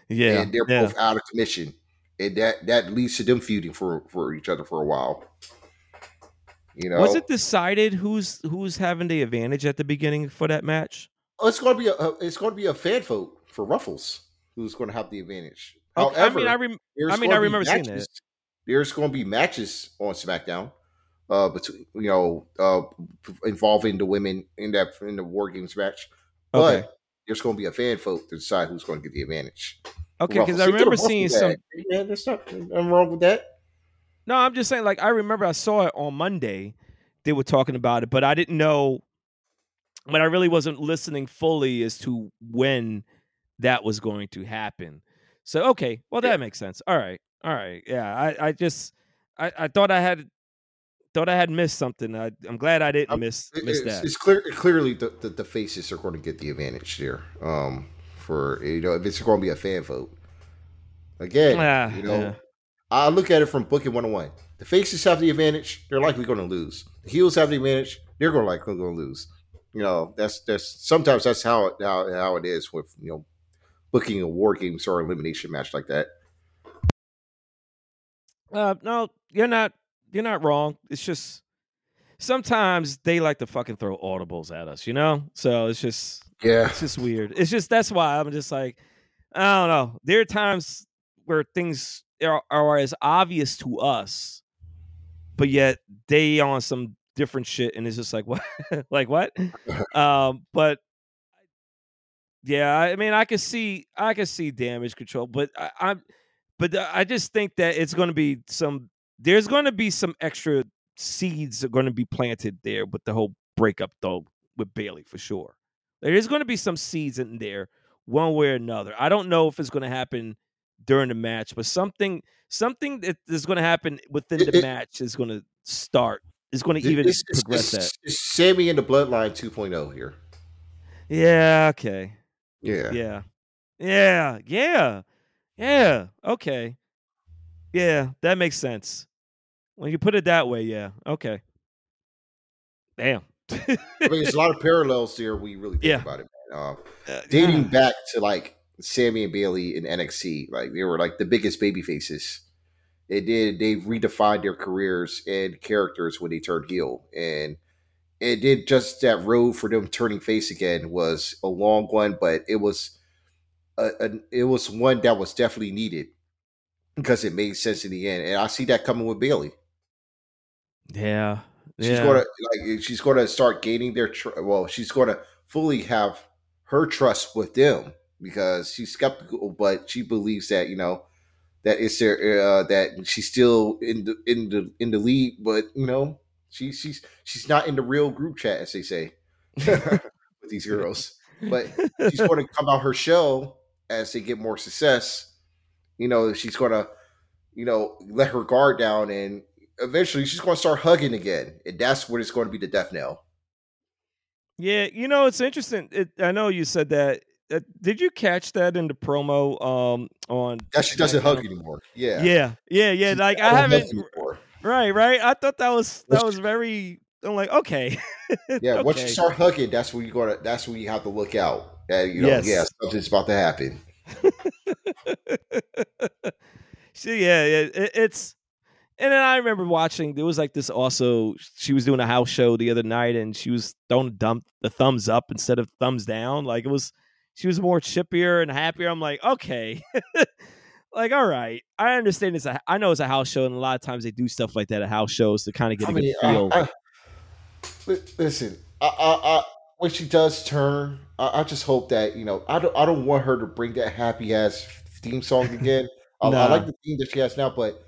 Yeah, and they're yeah. both out of commission. and that that leads to them feuding for for each other for a while. You know, Was it decided who's who's having the advantage at the beginning for that match? Oh, it's going to be a, a it's going to be a fan vote for Ruffles, who's going to have the advantage. Okay, However, I mean, I, rem- I mean, I be remember seeing matches- that. There's going to be matches on SmackDown, uh, between you know, uh, involving the women in that in the War Games match, but Okay, there's going to be a fan vote to decide who's going to get the advantage. okay, because I remember seeing that. some. Yeah, there's nothing wrong with that. No, I'm just saying, like, I remember I saw it on Monday. They were talking about it, but I didn't know. But I really wasn't listening fully as to when that was going to happen. So okay, well that makes sense. All right, all right, yeah. I, I just, I, I thought I had, thought I had missed something. I, I'm glad I didn't Um, miss miss it's, that. it's clear clearly the, the the faces are going to get the advantage there. Um, for you know, if it's going to be a fan vote. Again, Ah, you know, yeah. I look at it from booking one on one. The faces have the advantage; they're likely going to lose. The heels have the advantage; they're going to likely going to lose. You know, that's that's sometimes that's how it how, how it is with you know booking a war games or elimination match like that. Uh, no, you're not. You're not wrong. It's just sometimes they like to fucking throw audibles at us, you know. So it's just Yeah, it's just weird. It's just that's why I'm just like, I don't know. There are times where things are, are as obvious to us, but yet they on some different shit, and it's just like what, like what? um, but yeah, I mean, I can see, I can see damage control, but I, I'm, but I just think that it's going to be some. There's going to be some extra seeds are going to be planted there with the whole breakup though with Bayley for sure. There is going to be some seeds in there one way or another. I don't know if it's going to happen during the match, but something something that is going to happen within the it- match is going to start. Is going to even It's- progress it's- that. It's Sami and the Bloodline 2.0 here. Yeah. Okay. Yeah, Yeah. Yeah. Yeah. Yeah. Okay. Yeah, that makes sense. When you put it that way, yeah. Okay. Damn. I mean, there's a lot of parallels there when you really think Yeah. about it, man. Um, Uh, dating ah, back to like Sami and Bayley in NXT, like they were like the biggest baby faces. They did they redefined their careers and characters when they turned heel, and it did just that road for them turning face again was a long one, but it was a, a it was one that was definitely needed because it made sense in the end, and I see that coming with Bayley. Yeah. She's yeah. gonna like she's gonna start gaining their tr- well, she's gonna fully have her trust with them because she's skeptical, but she believes that you know that it's their uh, that she's still in the in the in the lead, but you know she she's she's not in the real group chat as they say with these girls. But she's going to come out her show as they get more success. You know, she's going to, you know, let her guard down and eventually she's going to start hugging again. And that's what it's going to be the death knell. Yeah, you know, it's interesting. It, I know you said that. Uh, did you catch that in the promo um on That she doesn't hug anymore. Yeah. Yeah, yeah, yeah. She Like I haven't right, right. I thought that was that was very I'm like, okay. Yeah, once you start hugging, that's when you're gonna that's when you have to look out. And you know, Yes. yeah, something's about to happen. See, yeah, yeah, it, it's. And then I remember watching. There was like this. Also, she was doing a house show the other night, and she was throwing dump the thumbs up instead of thumbs down. Like it was, she was more chippier and happier. I'm like, okay, like all right, I understand it's a. I know it's a house show, and a lot of times they do stuff like that at house shows to kind of get a I mean, good feel. I- I- listen, I, I, I, when she does turn, I, I just hope that you know, I don't, I don't want her to bring that happy ass theme song again. I, I like the theme that she has now, but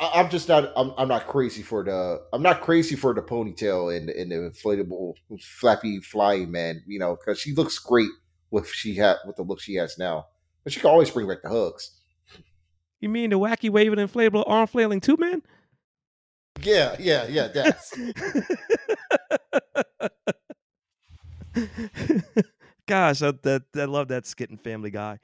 I, I'm just not, I'm, I'm not crazy for the, I'm not crazy for the ponytail and and the inflatable, flappy flying man. You know, because she looks great with she had with the look she has now, but she can always bring back the hugs. you mean the wacky waving inflatable arm flailing two man? Yeah, yeah, yeah. That's Gosh, I, that I love that skit in Family Guy.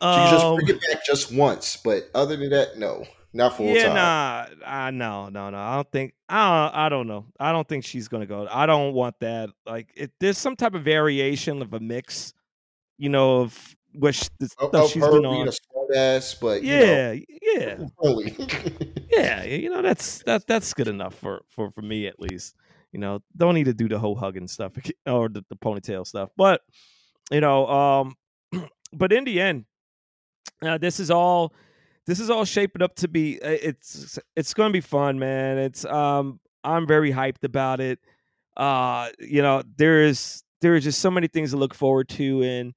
can just Um, bring it back just once, but other than that, no, not full yeah, time. nah, I no, no, no. I don't think. I don't, I don't know. I don't think she's gonna go. I don't want that. Like, if there's some type of variation of a mix, you know, of which the stuff of she's her been being on. a ass, but yeah, you yeah, know, only. yeah. You know, that's that that's good enough for for for me at least. You know, don't need to do the whole hugging stuff or the, the ponytail stuff, but you know, um, but in the end, uh, this is all this is all shaping up to be uh, it's it's going to be fun man. It's um i'm very hyped about it. Uh you know there is there is just so many things to look forward to and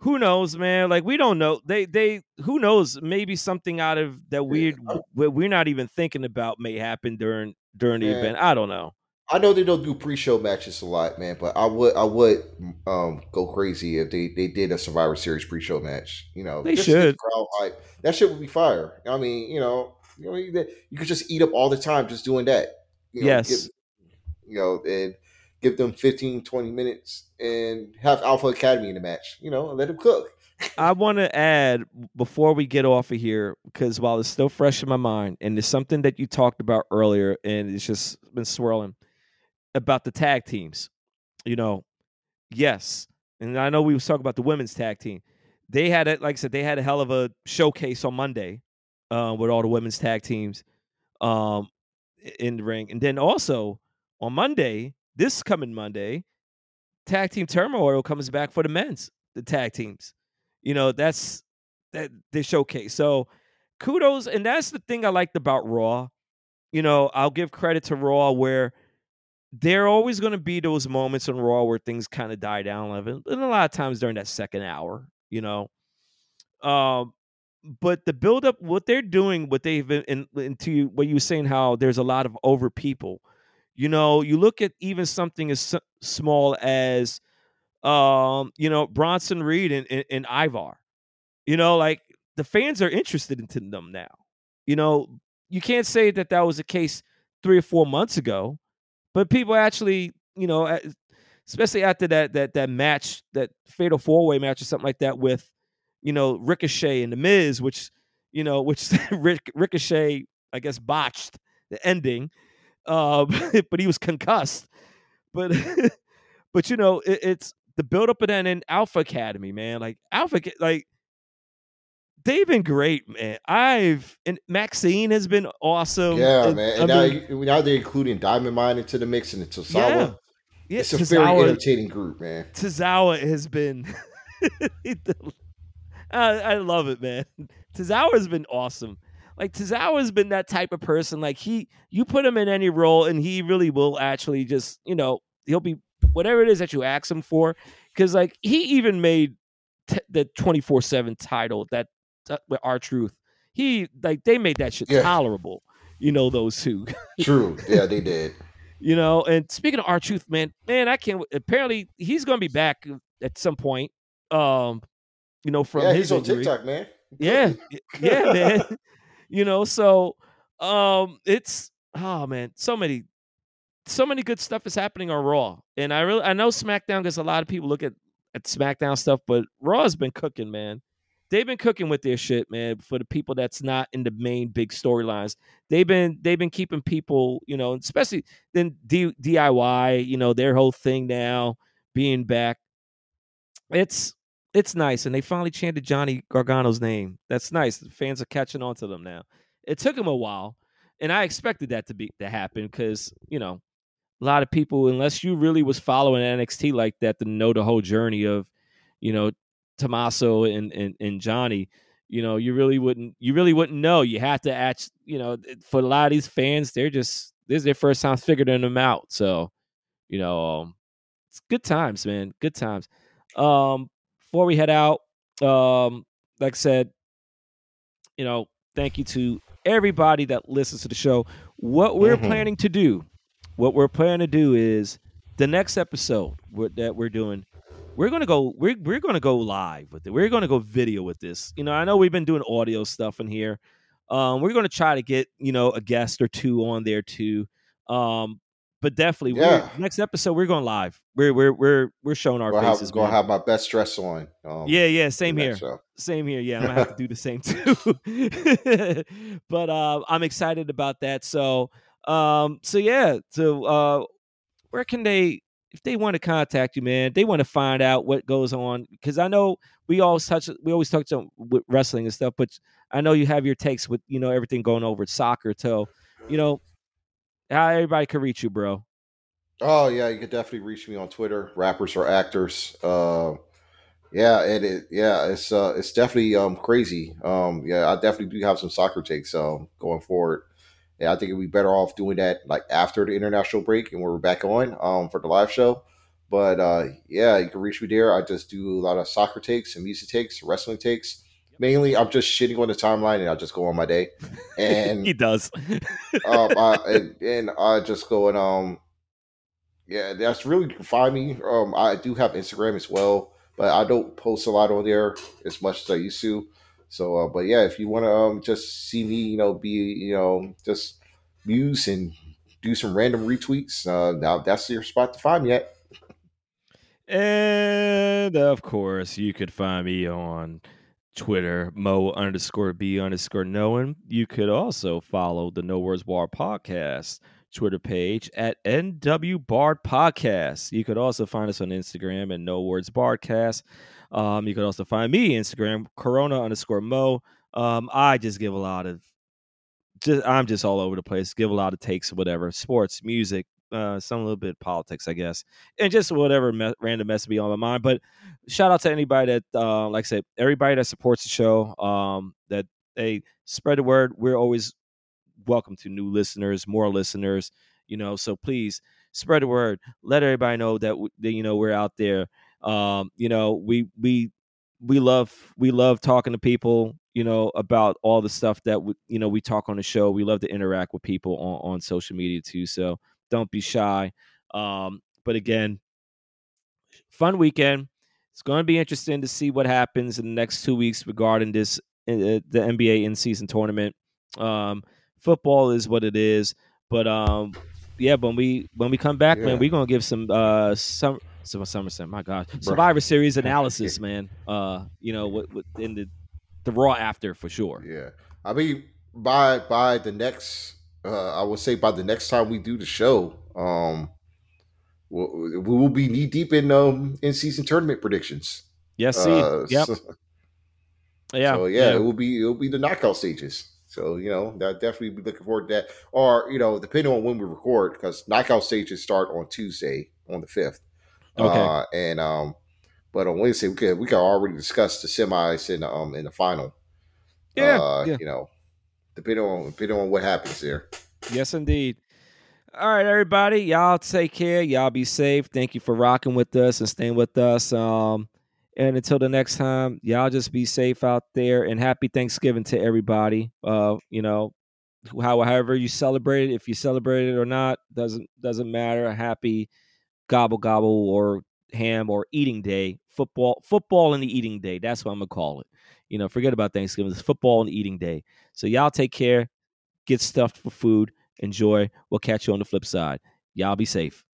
who knows man? Like we don't know. They they who knows? Maybe something out of that we we're not even thinking about may happen during during the event. I don't know I know they don't do pre-show matches a lot, man, but I would I would um go crazy if they they did a Survivor Series pre-show match. You know, They just to get the should. That shit would be fire. I mean, you know, you know, you you could just eat up all the time just doing that. You know, Yes. give- you know, and give them 15, 20 minutes and have Alpha Academy in the match. You know, and let them cook. I want to add before we get off of here because while it's still fresh in my mind, and it's something that you talked about earlier, and it's just been swirling about the tag teams. You know, yes, and I know we was talking about the women's tag team. They had it, like I said, they had a hell of a showcase on Monday uh, with all the women's tag teams um, in the ring, and then also on Monday, this coming Monday, tag team turmoil comes back for the men's the tag teams. You know, that's that the showcase. So kudos, and that's the thing I liked about Raw. You know, I'll give credit to Raw where there are always going to be those moments on Raw where things kind of die down a little bit, and a lot of times during that second hour, you know. Um, but the build up, what they're doing, what they've been in, into what you were saying, how there's a lot of over people. You know, you look at even something as small as, um, you know, Bronson Reed and, and, and Ivar. You know, like the fans are interested in them now. You know, you can't say that that was the case three or four months ago, but people actually, you know, especially after that that that match, that fatal four way match or something like that with, you know, Ricochet and the Miz, which, you know, which Ric- Ricochet, I guess, botched the ending, uh, but he was concussed. But but you know, it, it's the build up of that in Alpha Academy, man. Like Alpha, like they've been great, man. I've and Maxxine has been awesome. yeah, and- man. And now, mean, you- now they're including Diamond Mine into the mix and Tozawa. yeah, yeah. It's a very Tozawa, entertaining group, man. Tozawa has been. I, I love it, man. Tozawa has been awesome. Like Tozawa has been that type of person. Like he, you put him in any role, and he really will actually just, you know, he'll be whatever it is that you ask him for. Because like he even made t- the twenty four seven title that uh, with R-Truth. He like they made that shit Yeah. tolerable. You know those two. True. Yeah, they did. you know and speaking of R-Truth man man i can't apparently he's gonna be back at some point um you know from yeah, his he's on. TikTok, man. yeah yeah man you know so um it's oh man so many so many good stuff is happening on raw and i really i know smackdown because a lot of people look at at smackdown stuff but raw has been cooking man they've been cooking with their shit man for the people that's not in the main big storylines. They've been they've been keeping people you know especially then D, diy you know their whole thing now being back. It's it's nice and they finally chanted johnny gargano's name. That's nice. The fans are catching on to them now. It took them a while and i expected that to be to happen because you know a lot of people unless you really was following nxt like that to know the whole journey of you know tommaso and and, and johnny you know you really wouldn't you really wouldn't know. You have to act you know for a lot of these fans they're just this is their first time figuring them out. So you know um, it's good times man good times. Um before we head out um like i said you know thank you to everybody that listens to the show. What we're Mhm. planning to do what we're planning to do is the next episode that we're doing we're gonna go we're, we're gonna go live with it we're gonna go video with this you know i know we've been doing audio stuff in here um we're gonna try to get you know a guest or two on there too um but definitely Yeah. next episode we're going live we're we're we're, we're showing our have, faces gonna have my best dress on. Um, yeah yeah same here show. same here. Yeah, I'm gonna have to do the same too. but uh, I'm excited about that. So, um, so yeah. So, uh, where can they if they want to contact you, man, they want to find out what goes on because I know we always touch we always touch with wrestling and stuff, but I know you have your takes with you know everything going over soccer. So, you know, how everybody can reach you, bro. Oh yeah, you can definitely reach me on Twitter, rappers or actors. Uh, yeah, and it yeah, it's uh, it's definitely um crazy. Um, yeah, I definitely do have some soccer takes um going forward. Yeah, I think it'd be better off doing that like after the international break and we're back on um for the live show. But uh, yeah, you can reach me there. I just do a lot of soccer takes and music takes, wrestling takes. Mainly, I'm just shitting on the timeline and I just go on my day. And he does. um, I, and, and I just go and um, yeah, that's really you can find me. Um, I do have Instagram as well, but I don't post a lot on there as much as I used to. So, uh, but yeah, if you want to um, just see me, you know, be you know, just muse and do some random retweets, uh, now that's your spot to find me at. And of course, you could find me on Twitter, Moe underscore Be underscore Knowing. You could also follow the No Words Barred podcast Twitter page at NW Barred Podcast. You could also find us on Instagram at No Words BarredCast. Um, you can also find me Instagram, Corona underscore Mo. Um, I just give a lot of just I'm just all over the place. Give a lot of takes, whatever, sports, music, uh, some little bit politics, I guess, and just whatever me- random mess be on my mind. But shout out to anybody that, uh, like I said, everybody that supports the show. Um, that they spread the word. We're always welcome to new listeners, more listeners. You know, so please spread the word. Let everybody know that, that you know we're out there. Um, you know, we we we love we love talking to people you know about all the stuff that we, you know we talk on the show we love to interact with people on, on social media too so don't be shy. Um, but again, fun weekend. It's going to be interesting to see what happens in the next two weeks regarding this uh, the NBA in season tournament. Um, football is what it is, but um, yeah, when we when we come back, yeah. man, we're gonna give some uh some some Somerset. My God, Survivor Series analysis, man. Uh, you know, what, what in the the raw after for sure. Yeah, I mean, by by the next uh, I would say by the next time we do the show, um, we'll, we will be knee deep in um, in season tournament predictions. Yes, see, uh, yep. So, yeah, so yeah, yeah, it will be it will be the knockout stages. So you know, that definitely be looking forward to that. Or you know, depending on when we record, because knockout stages start on Tuesday on the fifth. Okay, uh, and um, but on Wednesday we could we could already discuss the semis in um in the final. Yeah, uh, yeah. you know, depending on depending on what happens there. Yes, indeed. All right, everybody, y'all take care. Y'all be safe. Thank you for rocking with us and staying with us. Um, and until the next time, y'all just be safe out there and happy Thanksgiving to everybody. Uh, you know, however you celebrate it, if you celebrate it or not, doesn't doesn't matter. A Happy gobble gobble or ham or eating day. Football, football and the eating day. That's what I'm gonna call it. You know, forget about Thanksgiving. It's football and eating day. So y'all take care. Get stuffed for food. Enjoy. We'll catch you on the flip side. Y'all be safe.